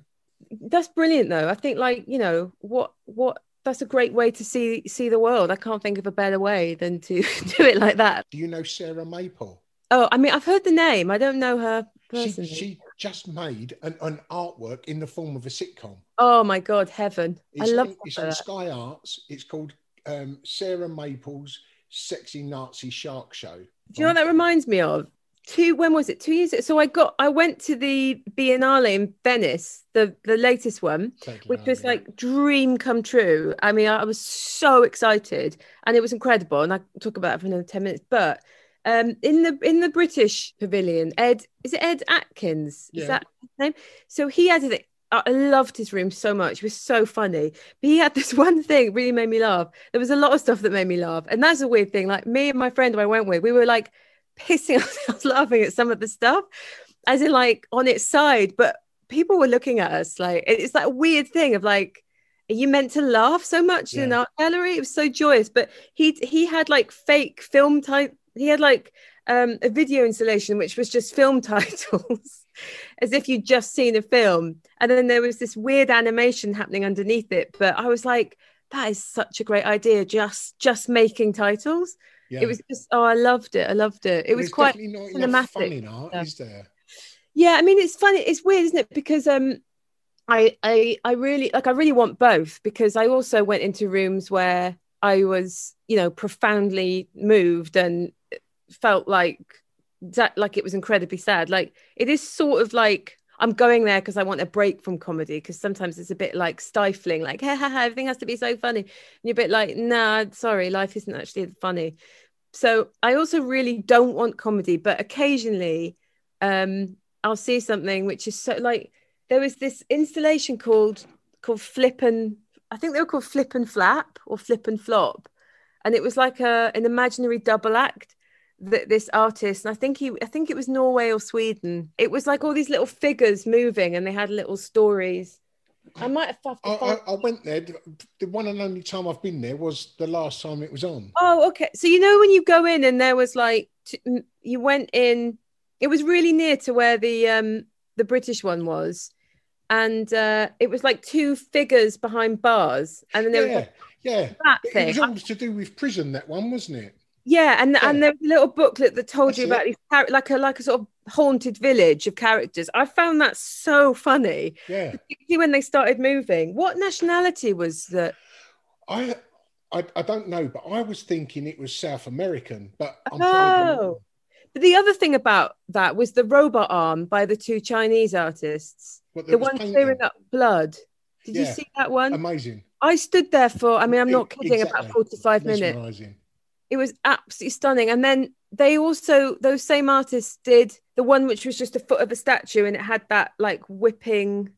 That's brilliant though. I think like, you know, what what that's a great way to see see the world. I can't think of a better way than to do it like that. Do you know Sarah Maple? Oh, I mean, I've heard the name. I don't know her She, personally. she just made an, an artwork in the form of a sitcom. Oh my god, heaven! It's, I love it's on Sky Arts. It's called um, Sarah Maple's Sexy Nazi Shark Show. Do you know what that reminds me of? Two when was it? Two years. ago. So I got I went to the Biennale in Venice, the the latest one, which was like dream come true. I mean, I was so excited, and it was incredible. And I talk about it for another ten minutes. But um, in the in the British Pavilion, Ed is it Ed Atkins? Yeah. Is that his name? So he had it. I loved his room so much. It was so funny. But he had this one thing really made me laugh. There was a lot of stuff that made me laugh. And that's a weird thing. Like me and my friend who I went with, we were like pissing ourselves laughing at some of the stuff, as in like on its side. But people were looking at us like it- it's that weird thing of like, are you meant to laugh so much in an art gallery? It was so joyous. But he he had like fake film type. He had like um, a video installation which was just film titles, as if you'd just seen a film, and then there was this weird animation happening underneath it. But I was like, that is such a great idea. Just just making titles. Yeah. It was just oh, I loved it. I loved it. It was There's quite cinematic. in art, is there? Yeah, I mean it's funny. It's weird, isn't it? Because um, I I I really like I really want both because I also went into rooms where I was you know profoundly moved and felt like that like it was incredibly sad. Like it is sort of like I'm going there because I want a break from comedy because sometimes it's a bit like stifling, like ha ha ha, everything has to be so funny. And you're a bit like, nah, sorry, life isn't actually funny. So I also really don't want comedy, but occasionally um I'll see something which is so like there was this installation called called Flip and I think they were called Flip and Flap or Flip and Flop, and it was like a an imaginary double act that this artist and I think he I think it was Norway or Sweden. It was like all these little figures moving and they had little stories. I might have to I, find- I, I went there. The, one and only time I've been there was the last time it was on. Oh, okay. So you know when you go in and there was like t- you went in, it was really near to where the um the British one was, and uh it was like two figures behind bars, and then there was Yeah, like, yeah. that It thing. was all to do with prison, that one, wasn't it? Yeah, and and there was a little booklet that told you about it. these like a like a sort of haunted village of characters. I found that so funny, Yeah. particularly when they started moving. What nationality was that? I, I I don't know, but I was thinking it was South American, but I'm. Oh, but the other thing about that was the robot arm by the two Chinese artists. What, the one clearing up blood. Did you see that one? Amazing. I stood there for, I mean, I'm not kidding, exactly. about 45 minutes. It was absolutely stunning. And then they also, those same artists did the one which was just a foot of a statue and it had that like whipping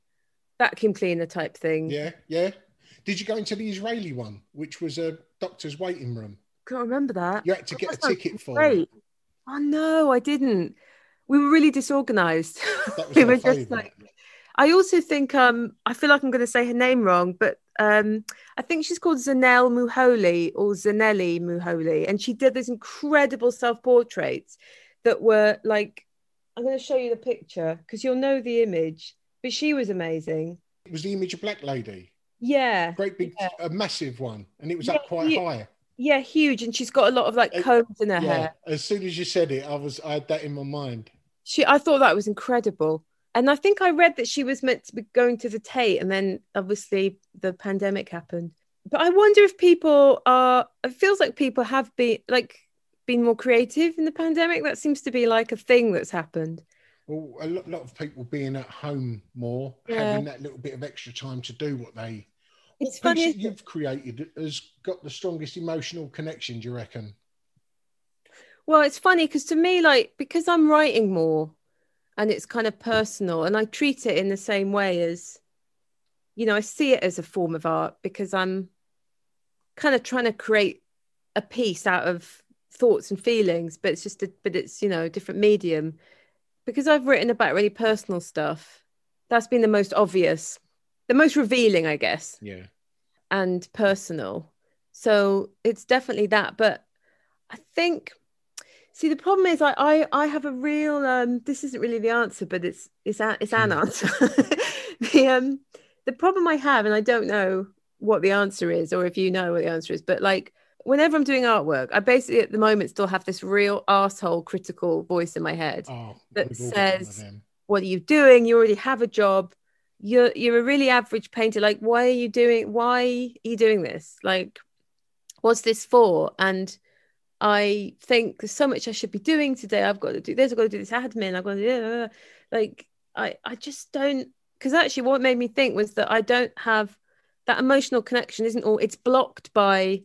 vacuum cleaner type thing. Yeah, yeah. Did you go into the Israeli one, which was a doctor's waiting room? Can't remember that. You had to get a ticket for it. Oh no, I didn't. We were really disorganized. We were just like I also think um I feel like I'm going to say her name wrong, but um I think she's called Zanelle Muholi or Zanelli Muholi, and she did these incredible self-portraits that were like I'm going to show you the picture because you'll know the image. But she was amazing. It was the image of Black Lady, Yeah, great big, Yeah. a massive one, and it was Yeah, up quite you- high. yeah, huge, and she's got a lot of like combs in her Yeah. hair. As soon as you said it, I was I had that in my mind. she i thought that was incredible and i think i read that she was meant to be going to the tate and then obviously the pandemic happened but i wonder if people are it feels like people have been like been more creative in the pandemic that seems to be like a thing that's happened Well, a lot, lot of people being at home more, Yeah. having that little bit of extra time to do what they. It's what funny, piece that isn't it? you've created has got the strongest emotional connection. Do you reckon? well it's funny because to me like because i'm writing more and it's kind of personal and i treat it in the same way as you know i see it as a form of art because i'm kind of trying to create a piece out of thoughts and feelings but it's just a but it's you know a different medium because i've written about really personal stuff that's been the most obvious the most revealing i guess Yeah. and personal. So it's definitely that. But I think. See, the problem is, I I, I have a real. Um, this isn't really the answer, but it's it's a, it's an answer. the um the problem I have, and I don't know what the answer is, or if you know what the answer is, but like whenever I'm doing artwork, I basically at the moment still have this real asshole critical voice in my head Oh, that we've all got one of says, "What are you doing? You already have a job. You're you're a really average painter. Like, why are you doing? Why are you doing this? Like, what's this for?" And I think there's so much I should be doing today. I've got to do this. I've got to do this admin. I've got to do like I I just don't because actually what made me think was that I don't have that emotional connection. Isn't all? It's blocked by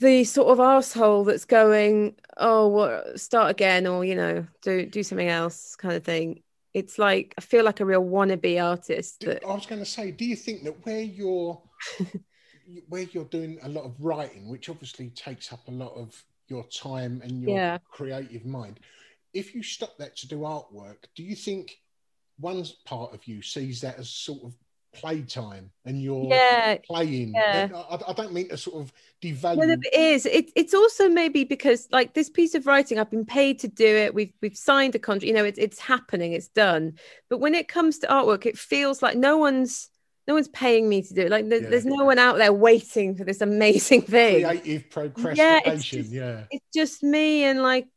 the sort of asshole that's going, oh, what start again, or you know, do do something else, kind of thing. It's like I feel like a real wannabe artist. That I was going to say, do you think that where you're where you're doing a lot of writing, which obviously takes up a lot of your time and your Yeah. creative mind, if you stop that to do artwork, do you think one part of you sees that as sort of playtime and you're yeah, playing? yeah. I, I don't mean to sort of Well, devalue. it is. It, it's also maybe because like this piece of writing, I've been paid to do it. We've we've signed a contract. You know, it's it's happening. It's done. But when it comes to artwork, it feels like no one's no one's paying me to do it. Like there- Yeah. there's no one out there waiting for this amazing thing. creative procrastination. just- yeah. It's just me and like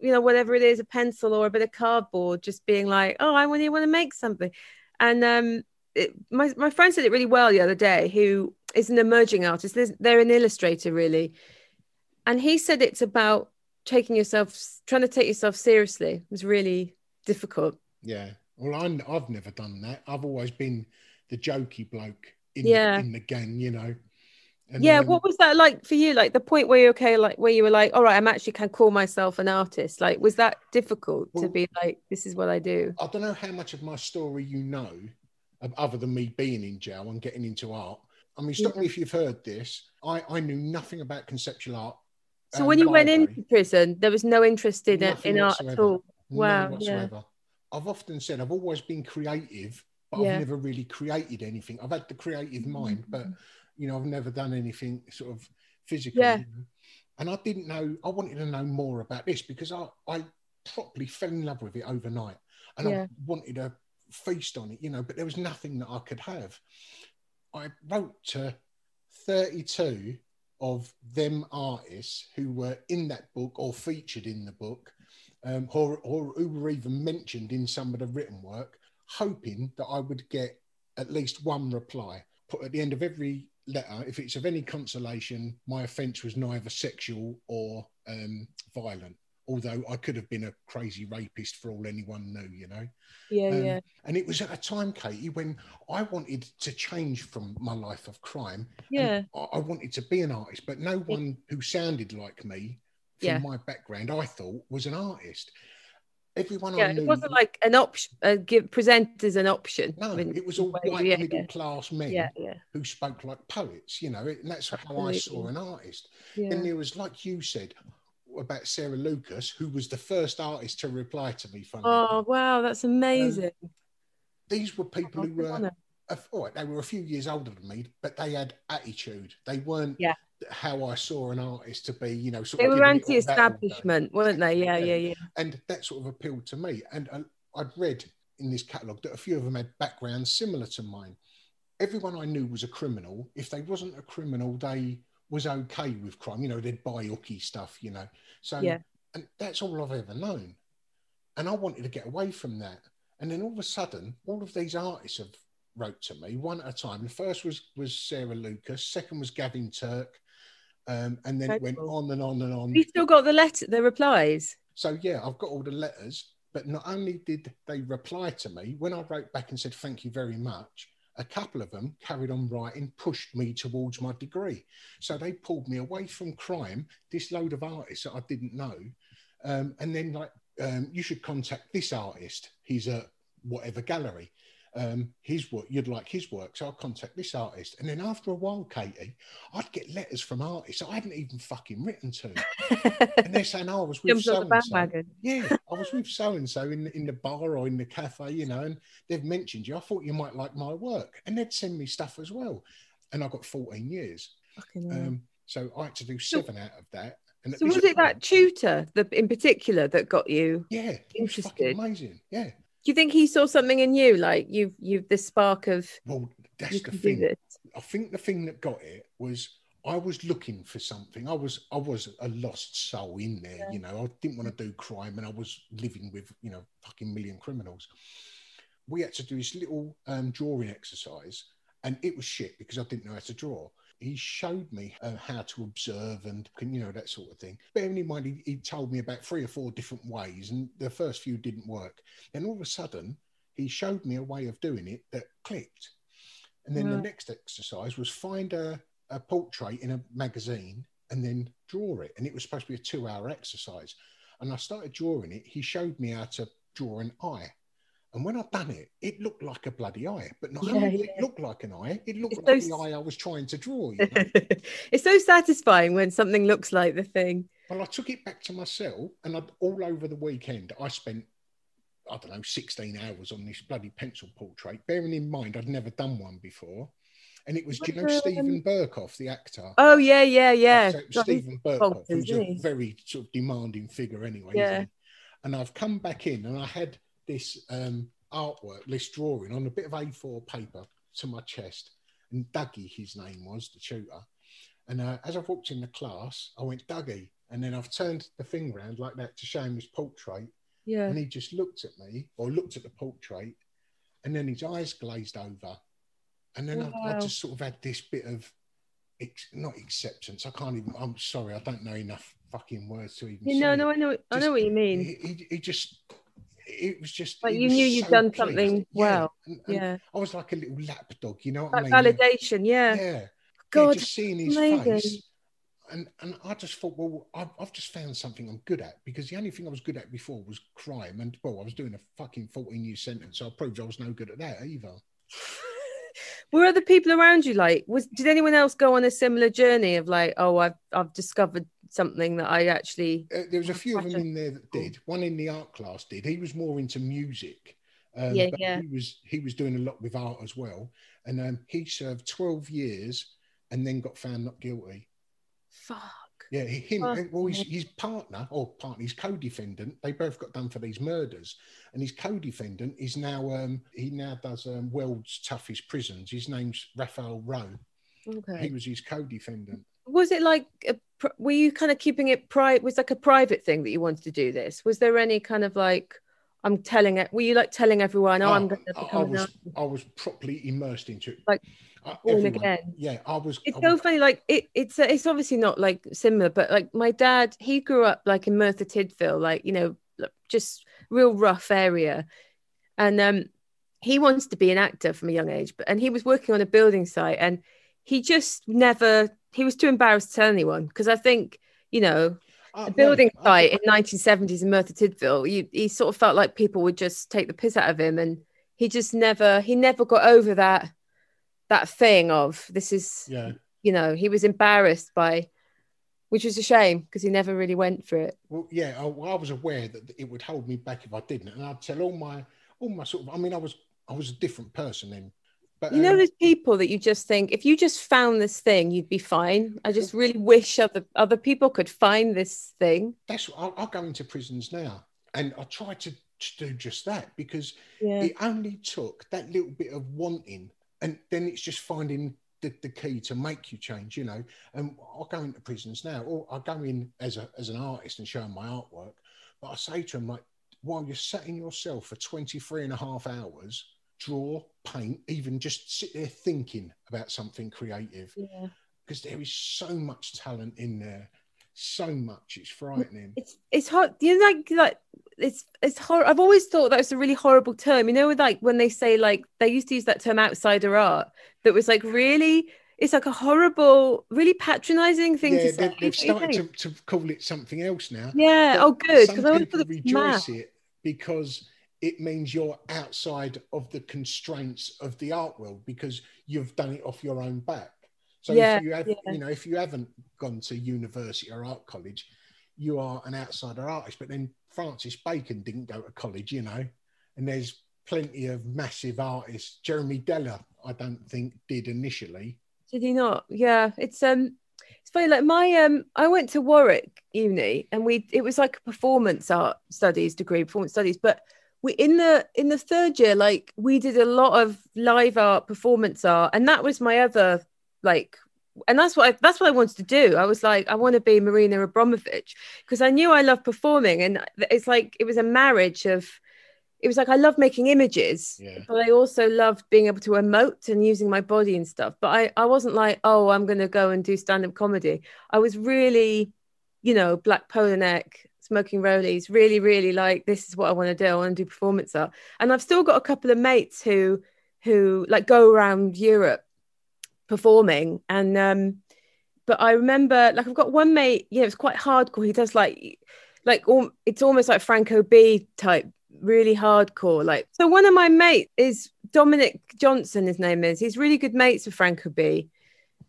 you know whatever it is, a pencil or a bit of cardboard, just being like, oh, I want to want to make something. And um, it, my my friend said it really well the other day. Who is an emerging artist? There's- They're an illustrator, really, and he said it's about taking yourself, trying to take yourself seriously. It was really difficult. Yeah. Well, I'm, I've never done that. I've always been the jokey bloke in, Yeah. the, in the gang, you know. And yeah, then- what was that like for you? Like the point where you're okay, like where you were like, all right, I'm actually can call myself an artist. Like, was that difficult to be like, this is what I do? I don't know how much of my story you know, um, other than me being in jail and getting into art. I mean, stop me if you've heard this. I, I knew nothing about conceptual art. So and when you went into prison, there was no interest in it, Nothing in art at all. None Wow, yeah. I've often said I've always been creative, but Yeah. I've never really created anything. I've had the creative mind, but you know, I've never done anything sort of physical. Yeah. you know. And I didn't know. I wanted to know more about this because I I properly fell in love with it overnight, and Yeah. I wanted to feast on it, you know. But there was nothing that I could have. I wrote to 32 of them artists who were in that book or featured in the book, um, or, or who were even mentioned in some of the written work, hoping that I would get at least one reply. Put at the end of every letter, if it's of any consolation, my offence was neither sexual or um, violent. Although I could have been a crazy rapist for all anyone knew, you know. Yeah, Um, yeah. And it was at a time, Katy, when I wanted to change from my life of crime. Yeah. I I wanted to be an artist, but no one who sounded like me from Yeah. my background, I thought, was an artist. Everyone Yeah, knew. it wasn't like an option, uh, give, present as an option. no, it was all white yeah, middle class men Yeah, yeah, who spoke like poets, you know, and that's how I saw an artist. Then there was, like you said, about Sarah Lucas, who was the first artist to reply to me. Funny, Oh wow, that's amazing. these were people who were a- all right, they were a few years older than me, but they had attitude. They weren't Yeah. How I saw an artist to be, you know, sort They of were giving it all that all day. anti-establishment, weren't they? Yeah, Yeah. yeah, yeah. And that sort of appealed to me. And uh, I'd read in this catalogue that a few of them had backgrounds similar to mine. Everyone I knew was a criminal. If they wasn't a criminal, they was okay with crime. You know, they'd buy hooky stuff, you know. So Yeah. and that's all I've ever known. And I wanted to get away from that. And then all of a sudden, all of these artists have wrote to me one at a time. The first was was Sarah Lucas, second was Gavin Turk, um, and then it went on and on and on. You still got the letter, the replies? So yeah, I've got all the letters, but not only did they reply to me, when I wrote back and said thank you very much, a couple of them carried on writing, pushed me towards my degree. So they pulled me away from crime, this load of artists that I didn't know. Um, and then like um, you should contact this artist. He's at whatever gallery. Um, his work, you'd like his work, so I'll contact this artist. And then after a while, Katy, I'd get letters from artists I hadn't even fucking written to. And they're saying, oh, I was with so and so. Yeah, I was with so and so in in the bar or in the cafe, you know, and they've mentioned you. I thought you might like my work, and they'd send me stuff as well. And I got 14 years, um, so I had to do seven out of that. And So was it point- that tutor that in particular that got you? Yeah, it was fucking interested? amazing. Yeah. Do you think he saw something in you, like you've you've this spark of Well, that's the thing. I think the thing that got it was I was looking for something. I was I was a lost soul in there, you know. I didn't want to do crime and I was living with, you know, fucking million criminals. We had to do this little um, drawing exercise and it was shit because I didn't know how to draw. He showed me uh, how to observe and you know that sort of thing. Bearing in mind, he, he told me about three or four different ways, and the first few didn't work. Then all of a sudden, he showed me a way of doing it that clicked. And then the next exercise was find a, a portrait in a magazine and then draw it. And it was supposed to be a two hour exercise. And I started drawing it. He showed me how to draw an eye. And when I'd done it, it looked like a bloody eye. But not Yeah, only did it look like an eye, it looked It's like so the eye I was trying to draw. You know? it's so satisfying when something looks like the thing. Well, I took it back to myself, and I'd, all over the weekend, I spent, I don't know, 16 hours on this bloody pencil portrait, bearing in mind I'd never done one before. And it was, do you know, Stephen um, Berkoff, the actor? Oh yeah, yeah, yeah. So Stephen bonkers, who's a very sort of demanding figure anyway. Yeah. And I've come back in and I had this um, artwork, this drawing on a bit of A4 paper to my chest. And Dougie, his name was, the tutor. And uh, as I walked in the class, I went, Dougie. And then I've turned the thing round like that to show him his portrait. Yeah. And he just looked at me or looked at the portrait. And then his eyes glazed over. And then I, I just sort of had this bit of, ex- not acceptance. I can't even, I'm sorry, I don't know enough fucking words to even You say know, no, I know, I know what you mean. He, he, he just, it was just Like you knew you'd so done pleased. something Yeah. well. And- and Yeah, I was like a little lapdog, you know what that I mean? validation. Yeah. Yeah. Yeah, God, just seeing his amazing. face. And, and I just thought, well, I've, I've just found something I'm good at because the only thing I was good at before was crime. And, well, I was doing a fucking 14 year sentence. So I proved I was no good at that either. Were other people around you like? Was did anyone else go on a similar journey of like, oh, I've I've discovered something that I actually. Uh, there was a few of them in there that did. One in the art class did. He was more into music. Um, Yeah, yeah. He was he was doing a lot with art as well, and um, he served twelve years and then got found not guilty. Fuck. Yeah, he- him. Oh, well, his, his partner or partner, his co-defendant, they both got done for these murders, and his co-defendant is now um, he now does um, world's toughest prisons. His name's Raphael Rowe. Okay. He was his co-defendant. Was it like a, were you kind of keeping it private was like a private thing that you wanted to do this was there any kind of like i'm telling it were you like telling everyone oh, i'm going to I- I, become was? I was properly immersed into it. Like, Uh, born again. Yeah, I was. it's I so was- funny like it, it's it's obviously not like similar but like my dad he grew up like in merthyr tydfil like you know just real rough area and um he wants to be an actor from a young age but and he was working on a building site and he just never he was too embarrassed to tell anyone because i think you know Uh, a no, building I- site in 1970s in Merthyr Tydfil, you, he sort of felt like people would just take the piss out of him, and he just never he never got over that that thing of this is Yeah. you know he was embarrassed by, which was a shame because he never really went for it. Well, yeah, I, well, I was aware that it would hold me back if I didn't, and I'd tell all my all my sort of. I mean, I was I was a different person then, but You know, um, there's people that you just think if you just found this thing, you'd be fine. I just really wish other other people could find this thing. that's what I, I go into prisons now, and I try to, to do just that because Yeah, it only took that little bit of wanting, and then it's just finding the, the key to make you change, you know. And I go into prisons now, or I go in as a as an artist and show them my artwork, but I say to them like, while you're setting yourself for 23 and a half hours, draw, paint, even just sit there thinking about something creative, yeah. because there is so much talent in there, so much, it's frightening. it's it's hard you know like like it's it's hor- i've always thought that was a really horrible term. You know like when they say like they used to use that term outsider art that was like really it's like a horrible really patronizing thing yeah, to say. they, they've What do you started to, to call it something else now. yeah But oh good because i always people thought it was mad it because it means you're outside of the constraints of the art world because you've done it off your own back. So Yeah, if you have, yeah. you know, if you haven't gone to university or art college, you are an outsider artist. But then Francis Bacon didn't go to college, you know, and there's plenty of massive artists. Jeremy Deller, I don't think, did initially. did he not yeah it's um it's funny. Like my um, I went to Warwick Uni, and we it was like a performance art studies degree, performance studies, but we in the in the third year like we did a lot of live art performance art and that was my other like and that's what I, that's what I wanted to do. I was like, I want to be Marina Abramović because I knew I loved performing, and it's like it was a marriage of. It was like I love making images, Yeah. but I also loved being able to emote and using my body and stuff. But I, I wasn't like, oh, I'm going to go and do stand up comedy. I was really, you know, black polo neck, smoking rollies, really, really like this is what I want to do. I want to do performance art, and I've still got a couple of mates who, who like go around Europe performing and um but i remember like i've got one mate you know it's quite hardcore he does like like it's almost like franko b type really hardcore like so one of my mates is dominic johnson his name is he's really good mates with franko b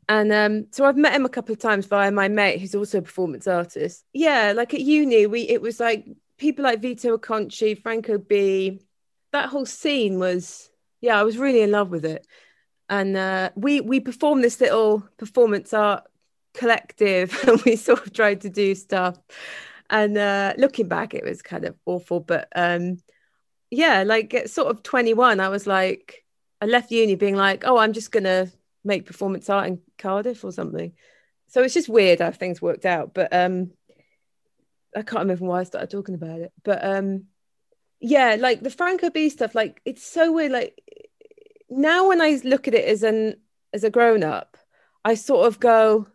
and um so i've met him a couple of times via my mate who's also a performance artist. Yeah like at uni we it was like people like vito Acconci, franko b that whole scene was yeah i was really in love with it. And uh, we we performed this little performance art collective and we sort of tried to do stuff. And uh, looking back it was kind of awful but um, yeah like at sort of 21 i was like i left uni being like oh i'm just gonna make performance art in cardiff or something so it's just weird how things worked out but um i can't remember why i started talking about it but um yeah like the franko b stuff like it's so weird like now when I look at it as an as a grown up, I sort of go,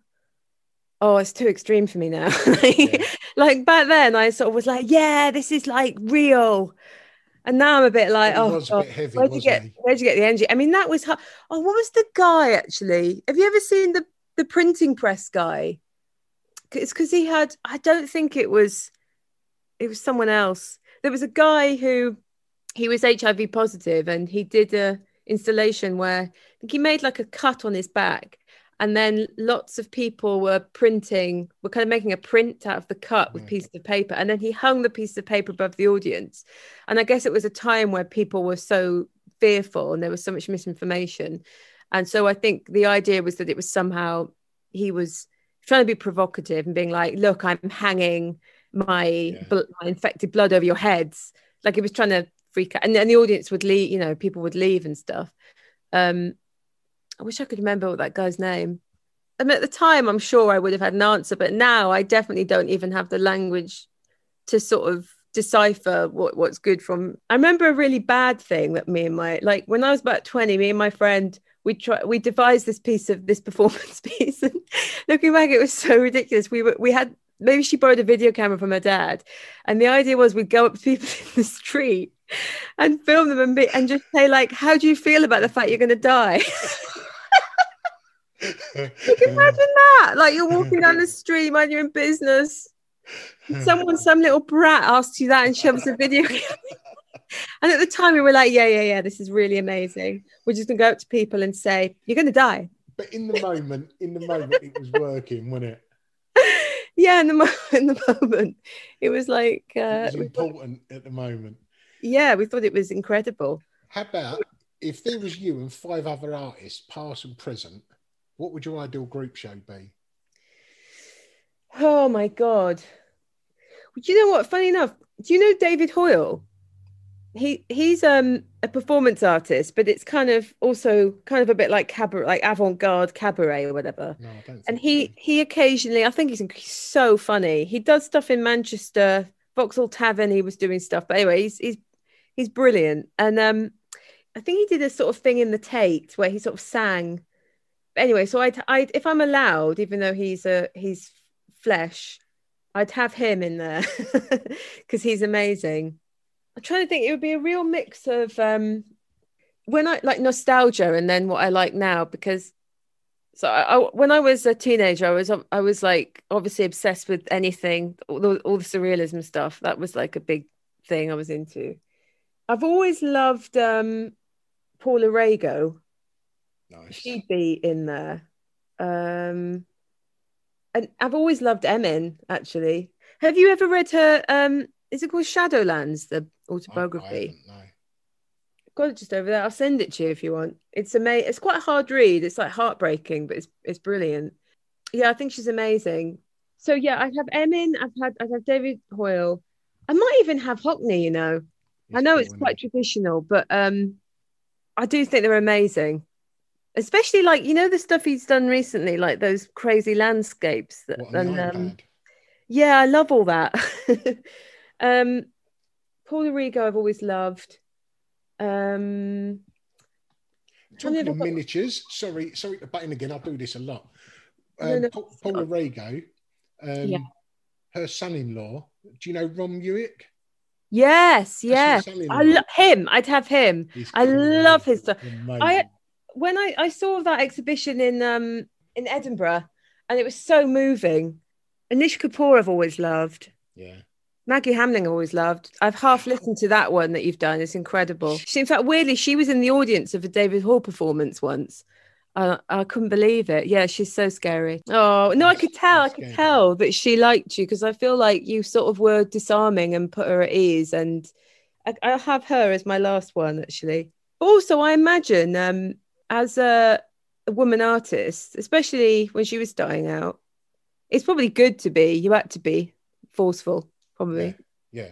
"Oh, it's too extreme for me now." like, Yeah. like back then, I sort of was like, "Yeah, this is like real," and now I'm a bit like, "Oh, God, bit heavy, where'd you get he? where'd you get the energy?" I mean, that was hard. Oh, what was the guy actually? Have you ever seen the the printing press guy? It's because he had. I don't think it was. It was someone else. There was a guy who he was HIV positive, and he did a installation where I think he made like a cut on his back and then lots of people were printing were kind of making a print out of the cut with pieces of paper and then he hung the piece of paper above the audience. And i guess it was a time where people were so fearful and there was so much misinformation. And so i think the idea was that it was somehow he was trying to be provocative and being like look i'm hanging my, bl- my infected blood over your heads. Like he was trying to freak out. And then the audience would leave you know people would leave and stuff. Um i wish i could remember what that guy's name. I at the time i'm sure i would have had an answer but now i definitely don't even have the language to sort of decipher what, what's good from. I remember a really bad thing that me and my like when i was about 20 me and my friend we try we devised this piece of this performance piece and looking back it was so ridiculous. We were we had maybe she borrowed a video camera from her dad and the idea was we'd go up to people in the street and film them and, be, and just say like how do you feel about the fact you're going to die you can imagine that? Like you're walking down the street mind your own business. Someone some little brat asks you that and shoves a video and at the time we were like yeah yeah yeah this is really amazing. We're just going to go up to people and say you're going to die. But in the moment, in the moment, it was working, wasn't it? yeah in the, mo- in the moment. It was like It uh, was we thought- important at the moment. yeah we thought it was incredible. How about if there was you and five other artists, past and present, what would your ideal group show be? Oh my god. Do you know what? Funny enough, do you know David Hoyle? He he's um a performance artist, but it's kind of also kind of a bit like cabaret, like avant-garde cabaret or whatever. No, I don't. Think And he he occasionally, I think he's, he's so funny. He does stuff in Manchester, Vauxhall Tavern. He was doing stuff, but anyway, he's he's he's brilliant. And um, I think he did a sort of thing in the Tate where he sort of sang. Anyway, so I I if I'm allowed, even though he's a he's flesh, I'd have him in there because he's amazing. I'm trying to think. It would be a real mix of um, when I like nostalgia and then what I like now because so I, I, when I was a teenager, I was I was like obviously obsessed with anything, all the, all the surrealism stuff. That was like a big thing I was into. I've always loved um, Paula Rego. Nice. She'd be in there. Um, and I've always loved Emin. Actually, have you ever read her? Um, is it called Shadowlands? The I- I autobiography. haven't, got it just over there. I'll send it to you if you want. It's amazing. It's quite a hard read. It's like heartbreaking, but it's it's brilliant. yeah, I think she's amazing. So yeah, I'd have Emin. I've had I'd have David Hoyle. I might even have Hockney. You know, I know cool, it's quite it? traditional, but um, I do think they're amazing. Especially like you know the stuff he's done recently, like those crazy landscapes. That, and um, yeah, I love all that. um, Paul Rego, I've always loved. Um, Talking of got? miniatures, sorry, sorry to butt in again. I do this a lot. Um, no, Paul, it's Paula. Rego, um, Yeah. her son-in-law. Do you know Ron Mueck? yes, yes. I love him. I'd have him. He's I love his stuff. Amazing. I when I, I saw that exhibition in um in Edinburgh, and it was so moving. Anish Kapoor, I've always loved. yeah. Maggi Hambling, I've always loved. I've half listened to that one that you've done. It's incredible. She, in fact, weirdly, she was in the audience of a David Hall performance once. Uh, I couldn't believe it. Yeah, she's so scary. Oh no, I could tell. I could tell that she liked you because I feel like you sort of were disarming and put her at ease. And I, I'll have her as my last one actually. Also, I imagine um, as a, a woman artist, especially when she was dying out, it's probably good to be. You had to be forceful, probably. Yeah, yeah.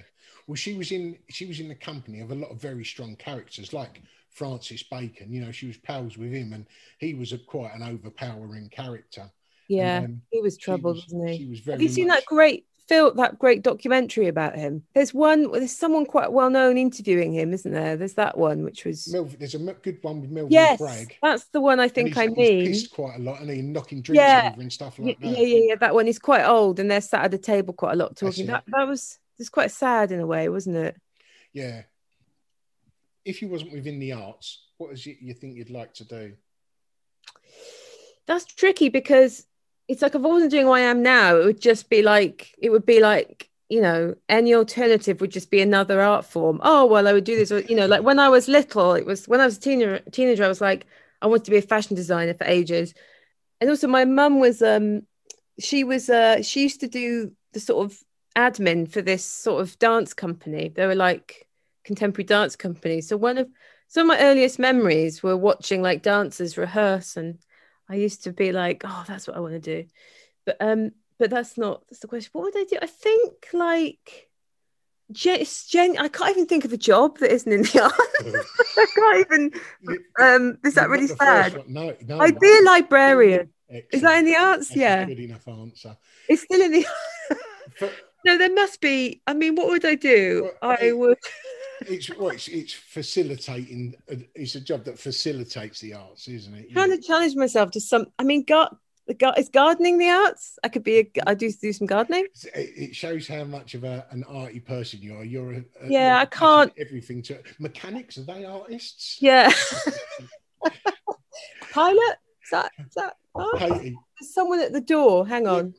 Well, she was in she was in the company of a lot of very strong characters, like Francis Bacon. You know, she was pals with him, and he was a quite an overpowering character. Yeah, um, he was troubled, was- wasn't he? She was very. Have you seen much- that great film, that great documentary about him? There's one, there's someone quite well known interviewing him, isn't there? There's that one, which was there's a good one with Melvyn yes, Bragg. that's the one I think he's- I he's mean. pissed quite a lot, and he knocking drinks Yeah. over and stuff Yeah, like yeah, that. yeah, yeah, yeah. that one. is quite old, and they're sat at the table quite a lot talking. That that was it's quite sad in a way, wasn't it? Yeah. If you wasn't within the arts, what is it you think you'd like to do? That's tricky because it's like if I wasn't doing what I am now, it would just be like it would be like you know any alternative would just be another art form. Oh well, I would do this. Or, you know, like when I was little, it was when I was a teenager. Teenager, I was like I wanted to be a fashion designer for ages, and also my mum was um she was uh she used to do the sort of admin for this sort of dance company. They were like contemporary dance company. So one of some of my earliest memories were watching like dancers rehearse and I used to be like, oh, that's what I want to do. But um, but that's not that's the question. What would I do? I think like gen, gen I can't even think of a job that isn't in the arts. I can't even um is that really not the first sad? No, no. I'd be a librarian. Excellent. Is that in the arts? That's yeah. good enough answer. It's still in the For- No, there must be. I mean, what would I do? Well, I would it's well, it's, it's facilitating. Uh, it's a job that facilitates the arts, isn't it? trying to challenge myself to some I mean, gar- the gar- is gardening the arts? I could be a I do do some gardening. It it shows how much of a, an arty person you are. You're a, a- Yeah, you're I can't- everything to mechanics. Are they artists? Yeah. Pilot? Is that is that oh, there's someone at the door. Hang on.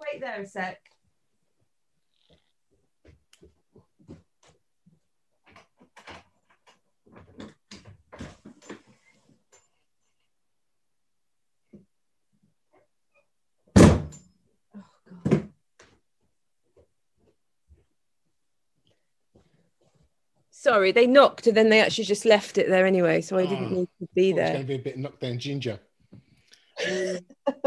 Wait there a sec. Sorry, they knocked and then they actually just left it there anyway, so I didn't Oh, need to be thought it was there. going to be a bit knockdown ginger. Um,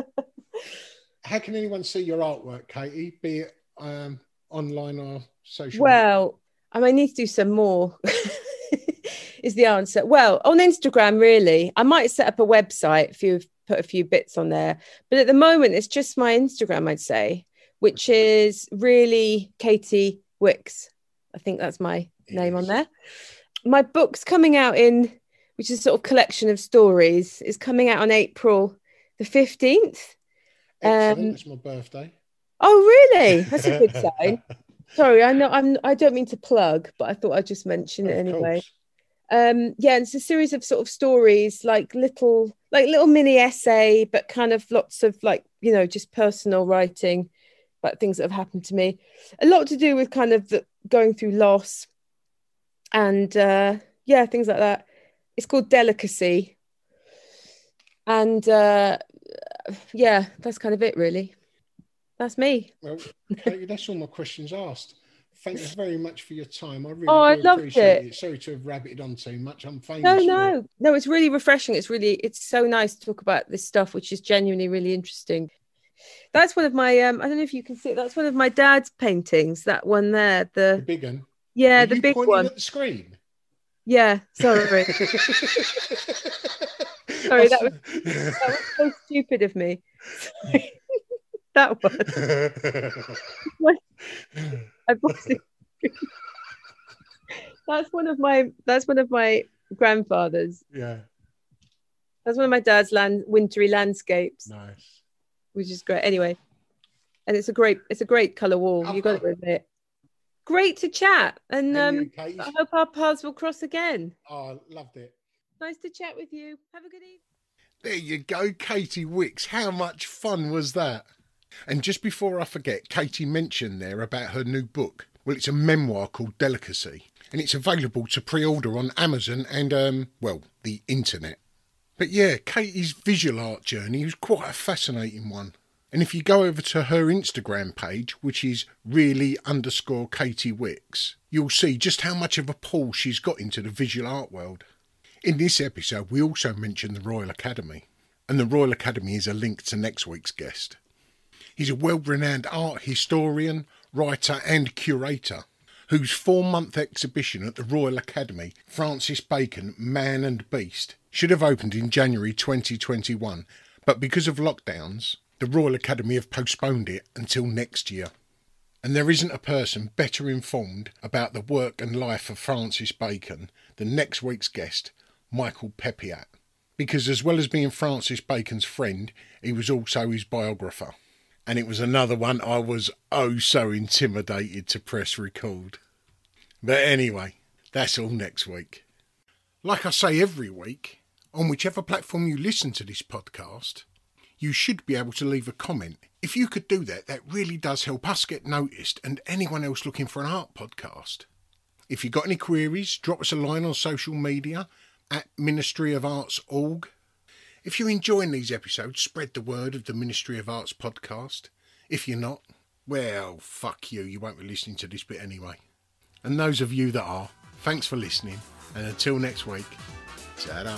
how can anyone see your artwork, Katy? Be it um, online or social? Well, I might need to do some more. is the answer. Well, on Instagram, really, I might set up a website if you've put a few bits on there. But at the moment, it's just my Instagram, I'd say, which is really Katy Wix. I think that's my name on there. My book's coming out in, which is sort of collection of stories, is coming out on April the 15th. Excellent. um, That's my birthday. Oh, really? That's a good sign. Sorry, I know I'm I don't mean to plug, but I thought I'd just mention it Of anyway. Um, yeah, it's a series of sort of stories, like little like little mini essay, but kind of lots of like, you know, just personal writing about things that have happened to me. A lot to do with kind of the, going through loss and uh yeah, things like that. It's called Delicacy. And uh yeah, that's kind of it really. That's me. Well, that's all my questions asked. Thank you very much for your time. I really Oh, I loved appreciate it. it. Sorry to have rabbited on too much. I'm famous. No, no, no. It's really refreshing. It's really, it's so nice to talk about this stuff, which is genuinely really interesting. That's one of my. Um, I don't know if you can see. it, That's one of my dad's paintings. That one there. The The big one. Yeah, Are the big one. at the screen. Yeah. Sorry. Sorry, that was, that was so stupid of me. That one. I bought. That's one of my. That's one of my grandfather's. yeah, That's one of my dad's land wintry landscapes, nice. which is great. Anyway, and it's a great. It's a great color wall. You got to admit. Great to chat, and um, I hope our paths will cross again. Oh, loved it. Nice to chat with you. Have a good evening. There you go, Katy Wix. How much fun was that? And just before I forget, Katy mentioned there about her new book. Well, it's a memoir called Delicacy, and it's available to pre order on Amazon and, um, well, the internet. But yeah, Katy's visual art journey was quite a fascinating one. And if you go over to her Instagram page, which is really underscore Katy Wix, you'll see just how much of a pull she's got into the visual art world. In this episode, we also mention the Royal Academy, and the Royal Academy is a link to next week's guest. He's a well renowned art historian, writer, and curator whose four month exhibition at the Royal Academy, Francis Bacon, Man and Beast, should have opened in January 2021, but because of lockdowns, the Royal Academy have postponed it until next year. And there isn't a person better informed about the work and life of Francis Bacon than next week's guest, Michael Peppiatt. Because as well as being Francis Bacon's friend, he was also his biographer. And it was another one I was oh so intimidated to press record. But anyway, that's all next week. Like I say every week, on whichever platform you listen to this podcast, you should be able to leave a comment. If you could do that, that really does help us get noticed and anyone else looking for an art podcast. If you've got any queries, drop us a line on social media at Ministry of Arts org. If you're enjoying these episodes, spread the word of the Ministry of Arts podcast. If you're not, well, fuck you, you won't be listening to this bit anyway. And those of you that are, thanks for listening, and until next week, ta-da.